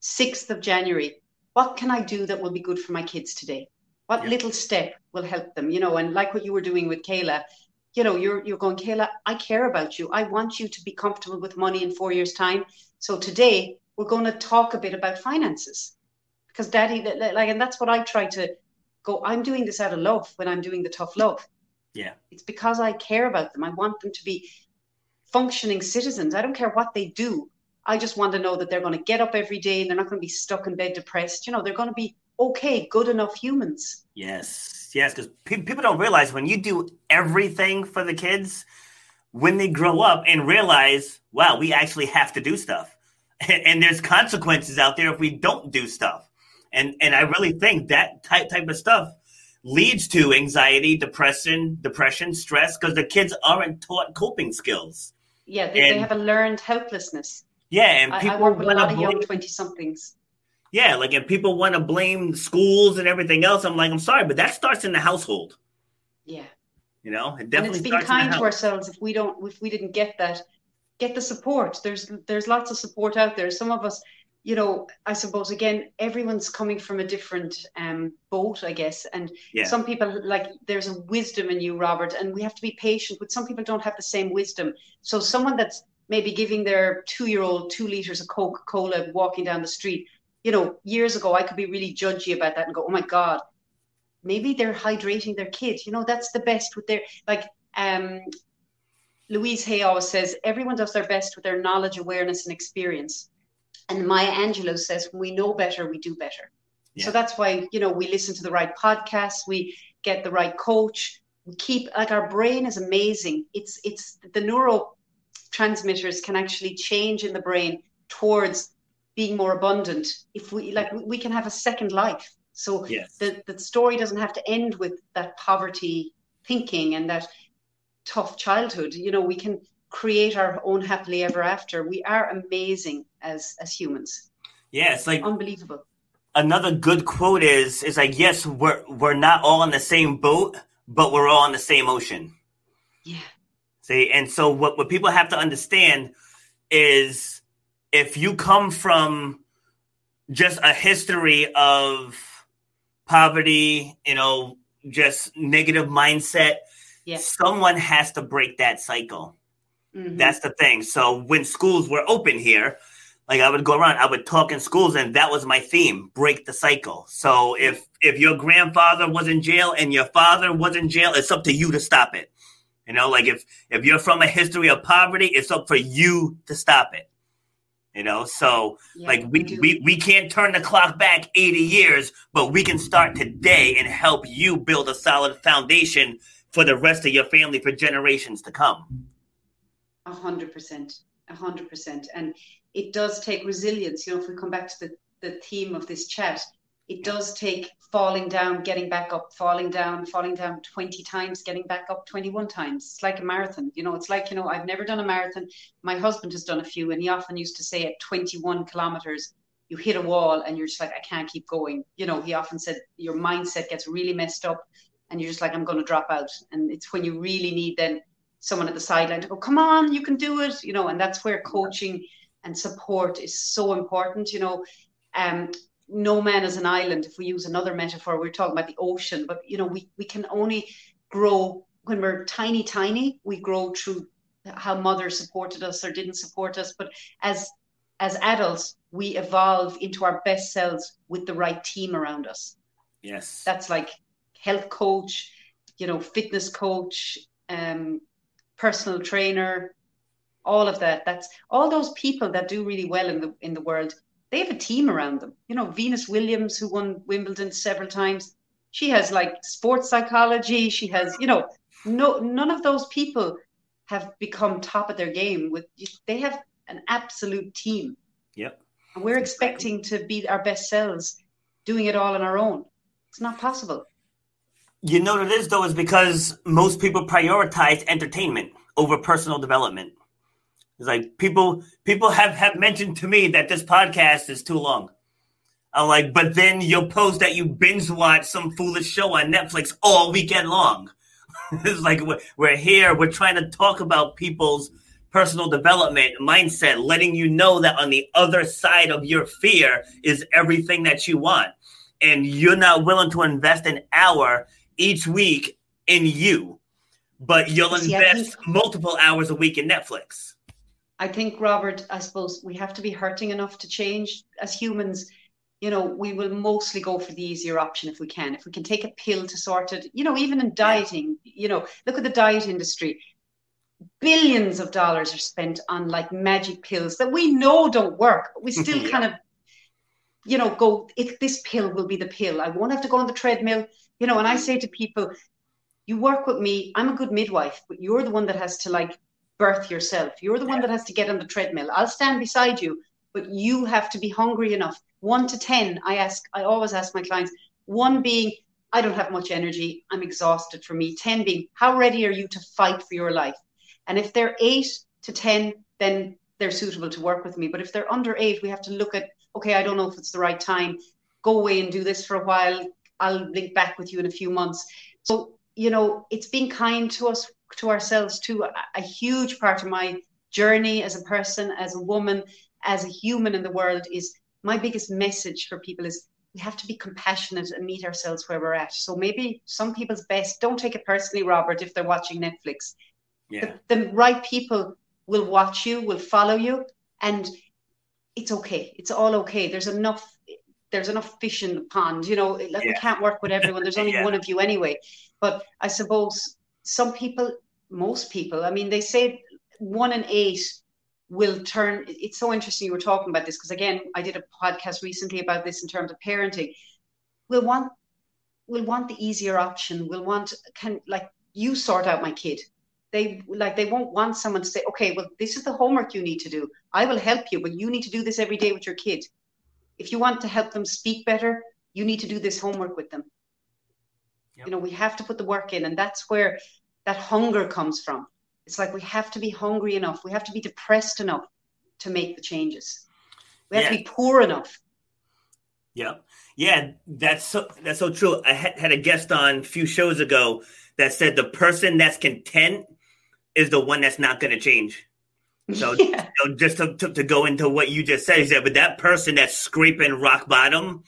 6th of January. What can I do that will be good for my kids today? What Yeah. little step will help them? You know, and like what you were doing with Kayla, you know, you're you're going, Kayla, I care about you. I want you to be comfortable with money in four years' time. So today we're going to talk a bit about finances. Because daddy li- li- like and that's what I try to go, I'm doing this out of love when I'm doing the tough love. Yeah. It's because I care about them. I want them to be functioning citizens. I don't care what they do. I just want to know that they're going to get up every day and they're not going to be stuck in bed depressed. You know, they're going to be okay, good enough humans. Yes, yes, because pe- people don't realize when you do everything for the kids, when they grow up and realize, wow, we actually have to do stuff, and, and there's consequences out there if we don't do stuff, and and I really think that type type of stuff leads to anxiety, depression, depression, stress, because the kids aren't taught coping skills. Yeah, they, they have a learned helplessness. Yeah, and I, I people work with a lot of young 20 somethings. Yeah, like if people want to blame schools and everything else, I'm like, I'm sorry, but that starts in the household. Yeah. You know, it and definitely it's being starts in the kind to ourselves if we don't if we didn't get that get the support there's there's lots of support out there some of us you know i suppose again everyone's coming from a different um boat i guess and Yeah. some people like there's a wisdom in you robert and we have to be patient but some people don't have the same wisdom so someone that's maybe giving their two year old two liters of coca-cola walking down the street you know years ago i could be really judgy about that and go oh my god maybe they're hydrating their kid. You know, that's the best with their like um Louise Hay always says everyone does their best with their knowledge, awareness, and experience. And Maya Angelou says, when we know better, we do better. Yeah. So that's why, you know, we listen to the right podcasts, we get the right coach, we keep like our brain is amazing. It's it's the neurotransmitters can actually change in the brain towards being more abundant. If we like we- can have a second life. So Yes. the, the story doesn't have to end with that poverty thinking and that tough childhood. You know, we can create our own happily ever after. We are amazing as as humans. Yeah, it's like Unbelievable. another good quote is is like yes, we're we're not all in the same boat, but we're all in the same ocean. Yeah. See, and so what what people have to understand is if you come from just a history of poverty, you know, just negative mindset, Yeah. someone has to break that cycle. Mhm. That's the thing. So when schools were open here, like I would go around, I would talk in schools, and that was my theme: break the cycle. So if if your grandfather was in jail and your father was in jail, it's up to you to stop it. You know, like if if you're from a history of poverty, it's up for you to stop it. You know, so Yeah, like we, do. we we can't turn the clock back 80 years, but we can start today and help you build a solid foundation for the rest of your family for generations to come. A hundred percent, a hundred percent, and it does take resilience. You know, if we come back to the the theme of this chat, it does take falling down, getting back up, falling down, falling down twenty times, getting back up twenty-one times. It's like a marathon. You know, it's like you know, I've never done a marathon. My husband has done a few, and he often used to say at twenty-one kilometers. You hit a wall and you're just like, I can't keep going. You know, he often said your mindset gets really messed up and you're just like, I'm going to drop out. And it's when you really need then someone at the sideline to go, come on, you can do it, you know, and that's where coaching and support is so important, you know. Um, no man is an island. If we use another metaphor, we're talking about the ocean, but you know, we, we can only grow when we're tiny, tiny, we grow through how mother supported us or didn't support us. But as as adults, we evolve into our best selves with the right team around us Yes. that's like health coach, you know, fitness coach, um, personal trainer, all of that. That's all those people that do really well in the in the world. They have a team around them. You know, Venus Williams, who won Wimbledon several times, she has like sports psychology. She has, you know, no none of those people have become top of their game. With they have an absolute team, Yep. and we're expecting to be our best selves, doing it all on our own. It's not possible. You know what it is though, is because most people prioritize entertainment over personal development. It's like people people have, have mentioned to me that this podcast is too long. I'm like, but then you'll post that you binge watch some foolish show on Netflix all weekend long. (laughs) it's like we're, we're here, we're trying to talk about people's personal development mindset, letting you know that on the other side of your fear is everything that you want. And you're not willing to invest an hour each week in you, but you'll See, invest think, multiple hours a week in Netflix. I think, Robert, I suppose we have to be hurting enough to change as humans. You know, we will mostly go for the easier option if we can. If we can take a pill to sort it, you know, even in dieting, you know, look at the diet industry billions of dollars are spent on like magic pills that we know don't work. But we still (laughs) kind of, you know, go, if this pill will be the pill. I won't have to go on the treadmill. You know, and I say to people, you work with me, I'm a good midwife, but you're the one that has to like birth yourself. You're the one that has to get on the treadmill. I'll stand beside you, but you have to be hungry enough. One to 10, I ask, I always ask my clients, one being, I don't have much energy. I'm exhausted for me. 10 being, how ready are you to fight for your life? And if they're eight to 10, then they're suitable to work with me. But if they're under eight, we have to look at, okay, I don't know if it's the right time. Go away and do this for a while. I'll link back with you in a few months. So, you know, it's been kind to us, to ourselves too. A, a huge part of my journey as a person, as a woman, as a human in the world is my biggest message for people is we have to be compassionate and meet ourselves where we're at. So maybe some people's best, don't take it personally, Robert, if they're watching Netflix yeah. the, the right people will watch you, will follow you, and it's okay. It's all okay. There's enough. There's enough fish in the pond. You know, like yeah. we can't work with everyone. There's only (laughs) yeah. one of you anyway. But I suppose some people, most people, I mean, they say one in eight will turn. It's so interesting you were talking about this because again, I did a podcast recently about this in terms of parenting. We'll want, we'll want the easier option. We'll want can like you sort out my kid they like they won't want someone to say okay well this is the homework you need to do i will help you but you need to do this every day with your kid if you want to help them speak better you need to do this homework with them. Yep. you know we have to put the work in and that's where that hunger comes from. It's like we have to be hungry enough. We have to be depressed enough to make the changes. We have yeah. to be poor enough. Yeah yeah that's so that's so true. I had, had a guest on a few shows ago that said the person that's content is the one that's not going to change. So, (laughs) yeah. so just to, to, to, go into what you just said, he said, but that person that's scraping rock bottom,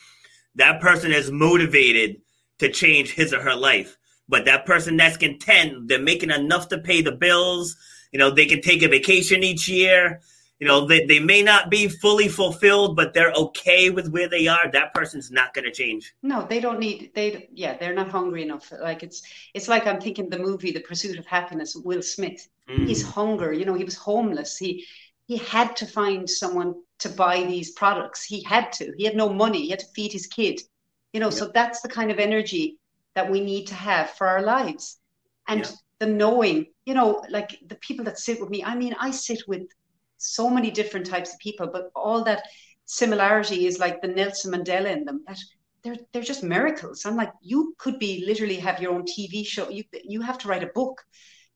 that person is motivated to change his or her life. But that person that's content, they're making enough to pay the bills. You know, they can take a vacation each year you know they, they may not be fully fulfilled but they're okay with where they are that person's not going to change no they don't need they yeah they're not hungry enough like it's it's like i'm thinking the movie the pursuit of happiness will smith mm. his hunger you know he was homeless he he had to find someone to buy these products he had to he had no money he had to feed his kid you know yep. so that's the kind of energy that we need to have for our lives and yep. the knowing you know like the people that sit with me i mean i sit with so many different types of people, but all that similarity is like the Nelson Mandela in them. That they're they're just miracles. I'm like, you could be literally have your own TV show. You you have to write a book,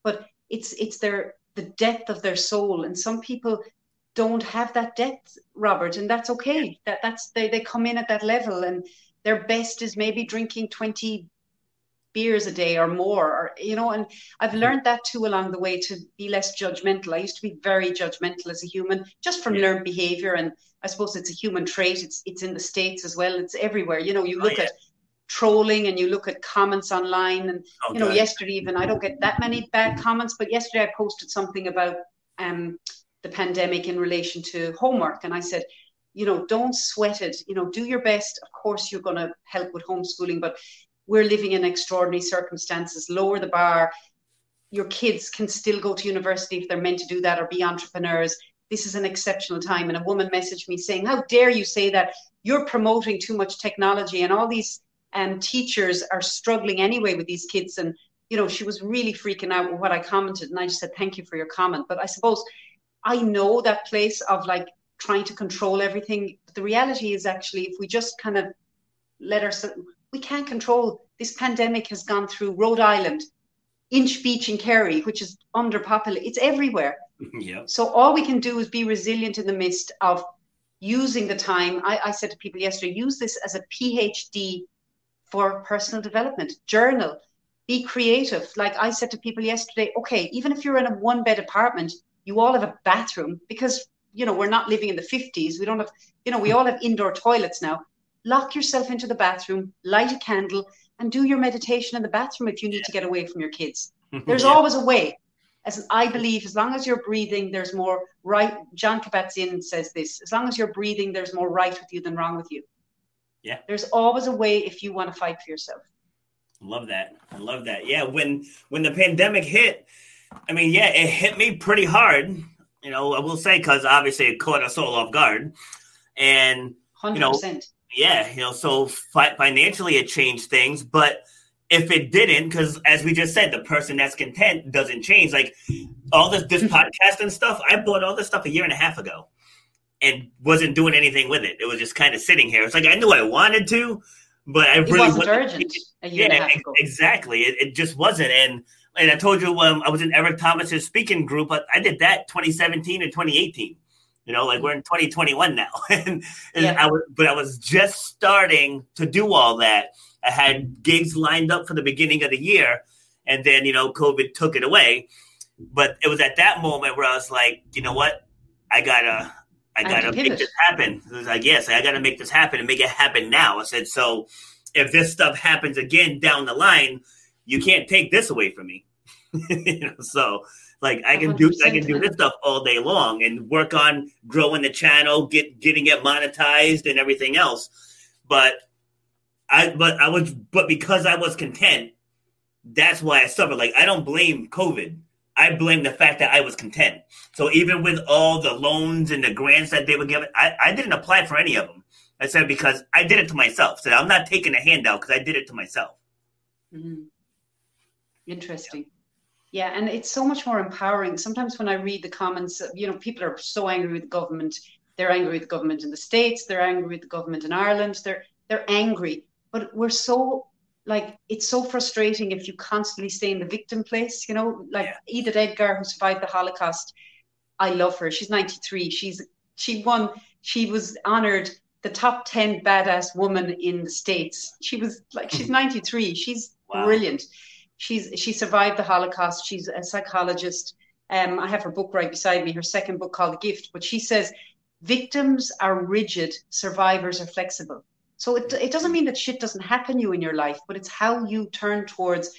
but it's it's their the depth of their soul, and some people don't have that depth, Robert, and that's okay. That that's they they come in at that level, and their best is maybe drinking 20 beers a day or more or you know and i've learned that too along the way to be less judgmental. I used to be very judgmental as a human just from yeah. learned behavior and i suppose it's a human trait. It's it's in the states as well. It's everywhere. You know you oh, look oh, yeah. at trolling and you look at comments online and oh, you know yesterday even i don't get that many bad comments but yesterday i posted something about um the pandemic in relation to homework and i said you know don't sweat it you know do your best of course you're going to help with homeschooling but we're living in extraordinary circumstances, lower the bar. Your kids can still go to university if they're meant to do that or be entrepreneurs. This is an exceptional time. And a woman messaged me saying, How dare you say that? You're promoting too much technology, and all these um, teachers are struggling anyway with these kids. And, you know, she was really freaking out with what I commented. And I just said, Thank you for your comment. But I suppose I know that place of like trying to control everything. But the reality is actually, if we just kind of let ourselves, we can't control. This pandemic has gone through Rhode Island, Inch Beach in Kerry, which is underpopulated. It's everywhere. (laughs) Yeah. So all we can do is be resilient in the midst of using the time. I, I said to people yesterday, use this as a PhD for personal development. Journal, be creative. Like I said to people yesterday, okay, even if you're in a one bed apartment, you all have a bathroom because you know we're not living in the 50s we don't have you know we all have indoor toilets now lock yourself into the bathroom light a candle and do your meditation in the bathroom if you need to get away from your kids (laughs) there's Yeah. always a way as i believe as long as you're breathing there's more right jon kabat-zinn says this as long as you're breathing there's more right with you than wrong with you Yeah. there's always a way if you want to fight for yourself Love that. I love that. Yeah, when when the pandemic hit, I mean, yeah, it hit me pretty hard. You know, I will say because obviously it caught us all off guard, and 100% know, yeah, you know, so fi- financially it changed things, but if it didn't, because as we just said, the person that's content doesn't change. Like all this this (laughs) podcast and stuff, I bought all this stuff a year and a half ago, and wasn't doing anything with it. It was just kind of sitting here. It's like I knew I wanted to, but I it really wasn't urgent yeah, exactly. It, it just wasn't. And and I told you um, I was in Eric Thomas's speaking group, but I did that 2017 and 2018. You know, like we're in 2021 now, (laughs) and, and Yeah. I was, but I was just starting to do all that. I had gigs lined up for the beginning of the year, and then you know, COVID took it away. But it was at that moment where I was like, you know what, I gotta, I I gotta to make this happen. I was like, yes, I gotta make this happen and make it happen now. I said, so if this stuff happens again down the line, you can't take this away from me. (laughs) you know, so like I can do I can do this stuff all day long and work on growing the channel, get getting it monetized and everything else. But I but I was but because I was content, that's why I suffered. Like I don't blame COVID. I blame the fact that I was content. So even with all the loans and the grants that they were giving, I, I didn't apply for any of them. I said because I did it to myself. So I'm not taking a handout because I did it to myself. Mhm. Interesting. Yeah, and it's so much more empowering. Sometimes when I read the comments, you know, people are so angry with the government. They're angry with the government in the States. They're angry with the government in Ireland. They're they're angry. But we're so like it's so frustrating if you constantly stay in the victim place, you know, like Yeah. Edith Eger who survived the Holocaust. I love her. She's 93. She's she won, she was honored the top 10 badass woman in the States. She was like she's 93. She's Wow. brilliant. She's she survived the Holocaust. She's a psychologist. Um, I have her book right beside me, her second book called The Gift. But she says victims are rigid, survivors are flexible. So it, it doesn't mean that shit doesn't happen to you in your life, but it's how you turn towards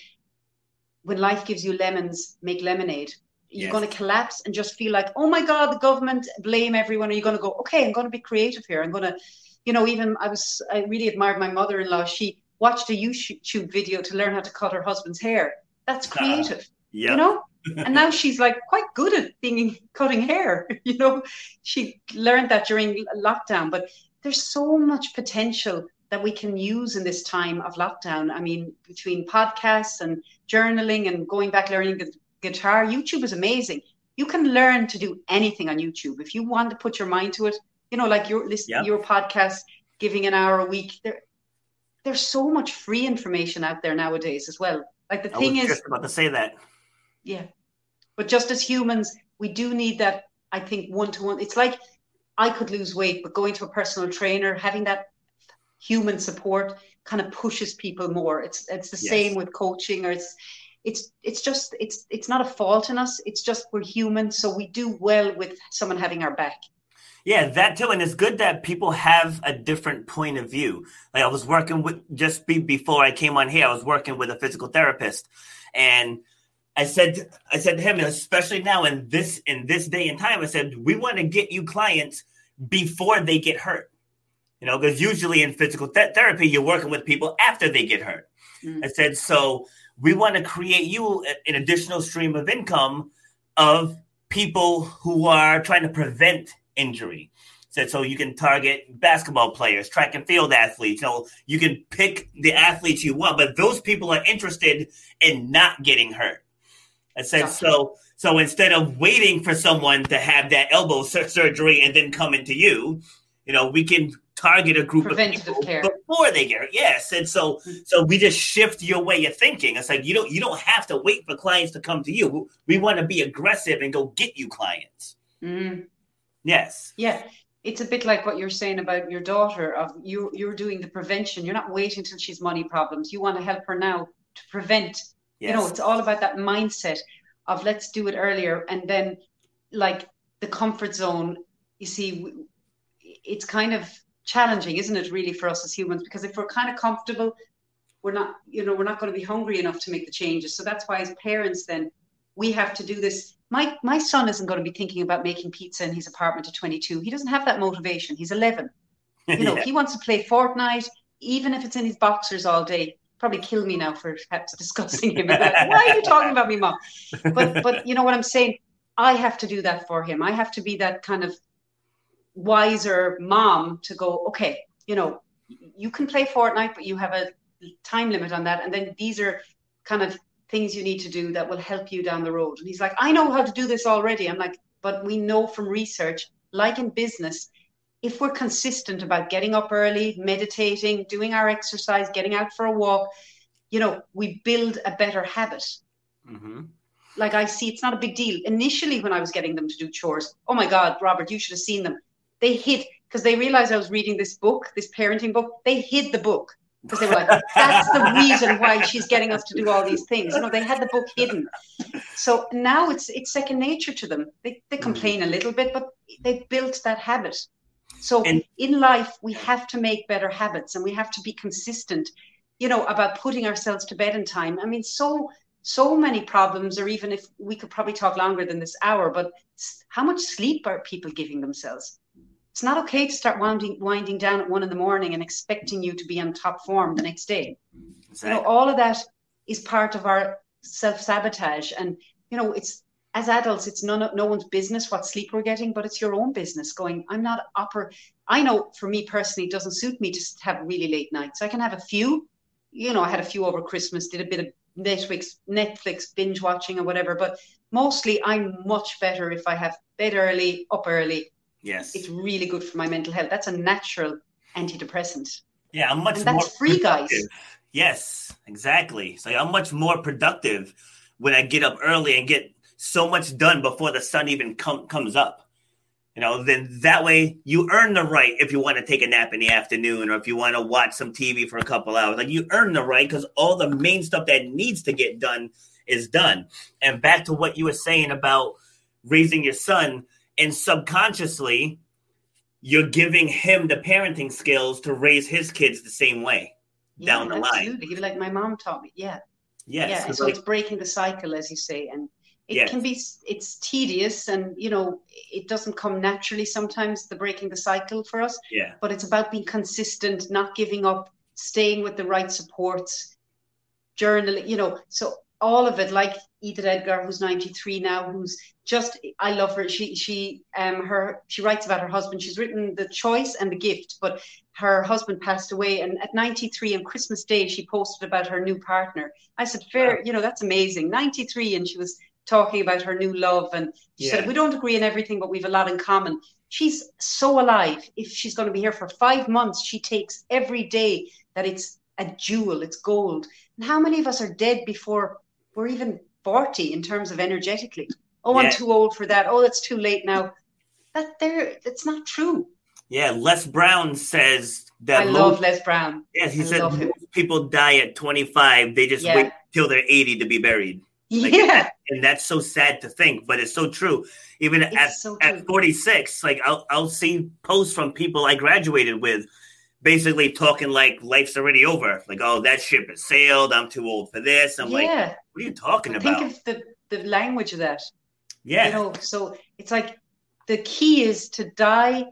when life gives you lemons, make lemonade. You're Yes. going to collapse and just feel like, oh my God, the government, blame everyone. Are you're going to go, okay, I'm going to be creative here. I'm going to, you know, even I was, I really admired my mother in law. She watched a YouTube video to learn how to cut her husband's hair. That's ah, creative Yeah. you know (laughs) and now she's like quite good at being (laughs) cutting hair (laughs) you know she learned that during lockdown but there's so much potential that we can use in this time of lockdown i mean between podcasts and journaling and going back learning gu- guitar youtube is amazing you can learn to do anything on youtube if you want to put your mind to it you know like your list Yep. your podcast giving an hour a week there there's so much free information out there nowadays as well like the I thing was is just about to say that. yeah. But just as humans, we do need that, I think, one to one. It's like I could lose weight, but going to a personal trainer, having that human support kind of pushes people more. It's it's the Yes. same with coaching or it's it's it's just it's it's not a fault in us. It's just we're human. So we do well with someone having our back. Yeah, that too, and it's good that people have a different point of view. Like I was working with just be, before I came on here, I was working with a physical therapist, and I said, I said to him, especially now in this in this day and time, I said we want to get you clients before they get hurt. You know, because usually in physical th- therapy, you're working with people after they get hurt. Mm. I said, so we want to create you an additional stream of income of people who are trying to prevent injury. Said so you can target basketball players, track and field athletes. You know, you can pick the athletes you want, but those people are interested in not getting hurt. I said Gotcha. so. So instead of waiting for someone to have that elbow sur- surgery and then come into you, you know, we can target a group Preventative of people care. before they get it. Yes, and so so we just shift your way of thinking. It's like you don't you don't have to wait for clients to come to you. We want to be aggressive and go get you clients. Mm. Yes. Yeah, it's a bit like what you're saying about your daughter. Of you, you're doing the prevention. You're not waiting till she's money problems. You want to help her now to prevent. Yes. You know, it's all about that mindset of let's do it earlier, and then like the comfort zone. You see, it's kind of challenging, isn't it, really, for us as humans? Because if we're kind of comfortable, we're not, you know, we're not going to be hungry enough to make the changes. So that's why, as parents, then we have to do this. My my son isn't going to be thinking about making pizza in his apartment at 22. He doesn't have that motivation. He's 11. You know, (laughs) yeah. he wants to play Fortnite, even if it's in his boxers all day. Probably kill me now for perhaps (laughs) discussing him. Why are you talking about me, mom? But (laughs) but you know what I'm saying. I have to do that for him. I have to be that kind of wiser mom to go. Okay, you know, you can play Fortnite, but you have a time limit on that. And then these are kind of things you need to do that will help you down the road. And he's like, I know how to do this already. I'm like, but we know from research, like in business, if we're consistent about getting up early, meditating, doing our exercise, getting out for a walk, you know, we build a better habit. Mm-hmm. Like I see, it's not a big deal. Initially, when I was getting them to do chores, oh my God, Robert, you should have seen them. They hid because they realized I was reading this book, this parenting book. They hid the book because they were like, (laughs) that's the reason why she's getting us to do all these things. You know, they had the book hidden. So now it's it's second nature to them. They, they mm-hmm. complain a little bit, but they built that habit. So and, in life, we have to make better habits and we have to be consistent, you know, about putting ourselves to bed in time. I mean, so so many problems, or even if we could probably talk longer than this hour, but how much sleep are people giving themselves? It's not okay to start winding, winding down at one in the morning and expecting you to be on top form the next day. Exactly. You know, all of that is part of our self sabotage. And, you know, it's as adults, it's none, no one's business what sleep we're getting, but it's your own business going, I'm not upper. I know for me personally, it doesn't suit me to have really late nights. I can have a few, you know, I had a few over Christmas, did a bit of Netflix, Netflix binge watching or whatever, but mostly I'm much better if I have bed early, up early, Yes. It's really good for my mental health. That's a natural antidepressant. Yeah, I'm much and that's free, productive. guys. Yes, exactly. So I'm much more productive when I get up early and get so much done before the sun even com- comes up. You know, then that way you earn the right if you want to take a nap in the afternoon or if you want to watch some TV for a couple hours. Like you earn the right because all the main stuff that needs to get done is done. And back to what you were saying about raising your son, and subconsciously you're giving him the parenting skills to raise his kids the same way yeah, down the absolutely. line. Like my mom taught me. Yeah. Yes. Yeah. So like, it's breaking the cycle, as you say. And it yes. can be, it's tedious and, you know, it doesn't come naturally sometimes, the breaking the cycle for us. Yeah. But it's about being consistent, not giving up, staying with the right supports, journaling, you know. So all of it, like Edith eger who's 93 now, who's just I love her. She she um her she writes about her husband. She's written The Choice and The Gift, but her husband passed away and at 93 on Christmas Day she posted about her new partner. I said, Fair, you know, that's amazing. 93 and she was talking about her new love and she yeah. said, We don't agree on everything, but we've a lot in common. She's so alive. If she's going to be here for five months, she takes every day that it's a jewel, it's gold. And how many of us are dead before we're even 40 in terms of energetically. Oh, yeah. I'm too old for that. Oh, that's too late now. That there, that's not true. Yeah, Les Brown says that. I most, love Les Brown. Yes, he I said people die at 25. They just yeah. wait till they're 80 to be buried. Like, yeah, and that's so sad to think, but it's so true. Even it's at so at 46, like I'll I'll see posts from people I graduated with basically talking like life's already over. Like, oh, that ship has sailed. I'm too old for this. I'm yeah. like, what are you talking about? Think of the, the language of that. Yeah. You know, so it's like the key is to die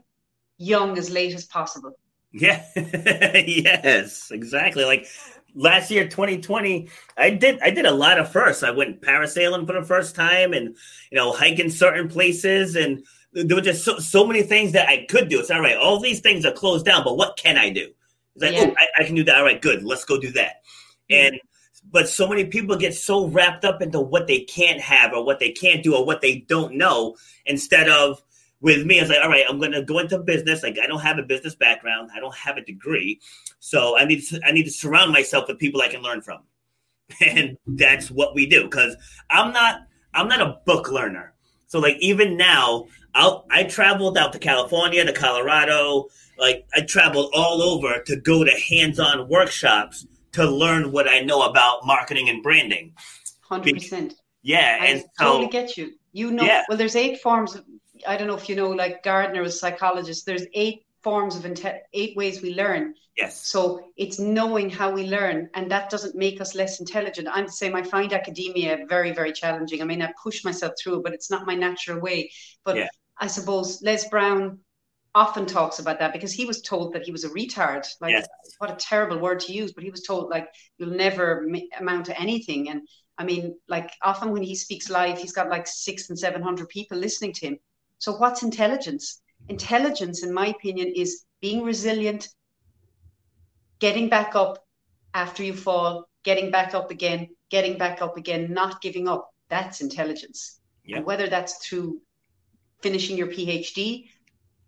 young as late as possible. Yeah. (laughs) yes, exactly. Like last year 2020 i did i did a lot of firsts i went parasailing for the first time and you know hiking certain places and there were just so, so many things that I could do. It's all right. All these things are closed down, but what can I do? It's like, yeah. oh, I, I, can do that. All right, good. Let's go do that. Mm-hmm. And but so many people get so wrapped up into what they can't have or what they can't do or what they don't know instead of with me, I was like, all right, I'm going to go into business. Like, I don't have a business background. I don't have a degree. So I need to, I need to surround myself with people I can learn from. (laughs) And that's what we do. Cause I'm not, I'm not a book learner. So like, even now out I traveled out to California, to Colorado, like I traveled all over to go to hands-on workshops to learn what I know about marketing and branding. Hundred percent. Yeah, I and so, totally get you. You know, Yeah. well, there's eight forms of, I don't know if you know, like Gardner was a psychologist, there's eight forms of, inte- eight ways we learn. Yes. So it's knowing how we learn, and that doesn't make us less intelligent. I'm the same. I find academia very, very challenging. I mean, I push myself through it, but it's not my natural way. But Yeah. I suppose Les Brown often talks about that because he was told that he was a retard. Like, Yes. what a terrible word to use, but he was told like you'll never amount to anything. And I mean, like often when he speaks live, he's got like six and seven hundred people listening to him. So what's intelligence? Mm-hmm. Intelligence, in my opinion, is being resilient, getting back up after you fall, getting back up again, getting back up again, not giving up. That's intelligence. Yeah. And whether that's through finishing your PhD,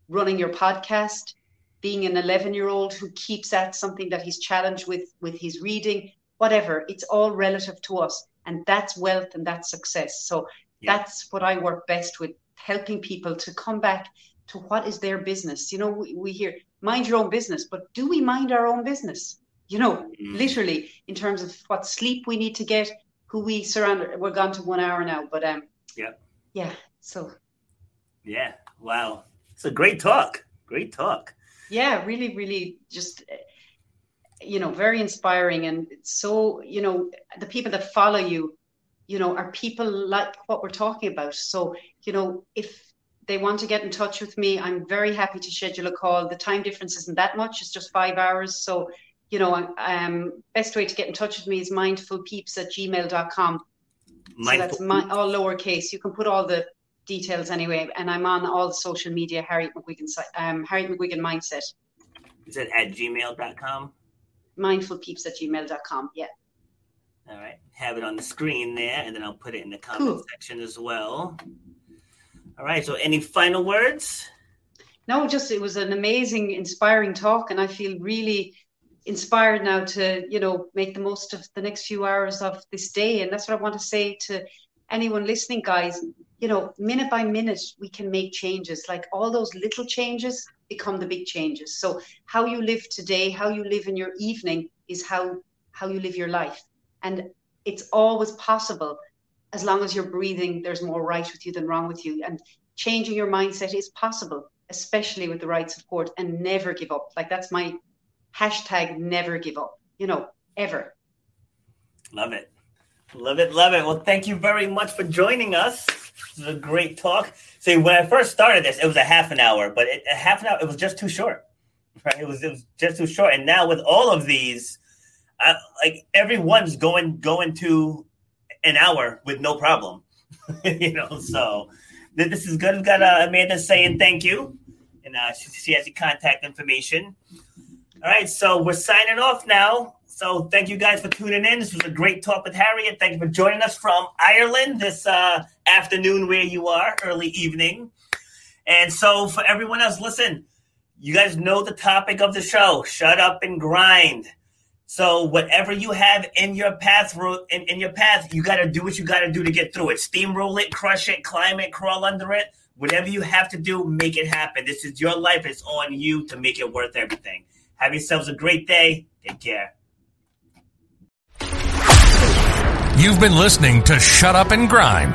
running your podcast, being an 11 year old who keeps at something that he's challenged with with his reading, whatever, it's all relative to us. And that's wealth and that's success. So Yeah. that's what I work best with, helping people to come back to what is their business. You know, we, we hear mind your own business, but do we mind our own business? You know, Mm. literally in terms of what sleep we need to get, who we surround. We're gone to one hour now, but um, Yeah. yeah. So Yeah. Wow. It's a great talk. Great talk. yeah, really, really, just you know, very inspiring, and it's so you know, the people that follow you, you know, are people like what we're talking about. So you know, if they want to get in touch with me, I'm very happy to schedule a call. The time difference isn't that much; it's just five hours. So you know, um, best way to get in touch with me is mindfulpeeps at gmail.com. So that's Mindful. my, all lowercase. You can put all the details anyway, and I'm on all the social media. Harriet McGuigan, um, Harriet McGuigan Mindset, Is it at gmail.com? mindfulpeeps at gmail.com. Yeah. All right. Have it on the screen there, and then I'll put it in the comment Cool. section as well. All right. So, any final words? No, just it was an amazing, inspiring talk, and I feel really inspired now to you know make the most of the next few hours of this day. And that's what I want to say to anyone listening, guys. You know, minute by minute, we can make changes. Like all those little changes become the big changes. So how you live today, how you live in your evening, is how how you live your life, and it's always possible as long as you're breathing. There's more right with you than wrong with you, and changing your mindset is possible especially with the right support and never give up like that's my hashtag never give up you know ever Love it. Love it. Love it. Well, thank you very much for joining us. This is a great talk. See, when I first started this, it was a half an hour, but it, a half an hour, it was just too short. Right? It was, it was just too short. And now with all of these, I, like everyone's going going to an hour with no problem. (laughs) you know, so this is good. We've got uh, Amanda saying thank you, and uh, she, she has your contact information. All right, so we're signing off now. So thank you guys for tuning in. This was a great talk with Harriet. Thank you for joining us from Ireland this uh, afternoon where you are, early evening. And so for everyone else, listen, you guys know the topic of the show. Shut up and grind. So whatever you have in your path, in, in your path, you got to do what you got to do to get through it. Steamroll it, crush it, climb it, crawl under it. Whatever you have to do, make it happen. This is your life. It's on you to make it worth everything. Have yourselves a great day. Take care. You've been listening to Shut Up and Grind.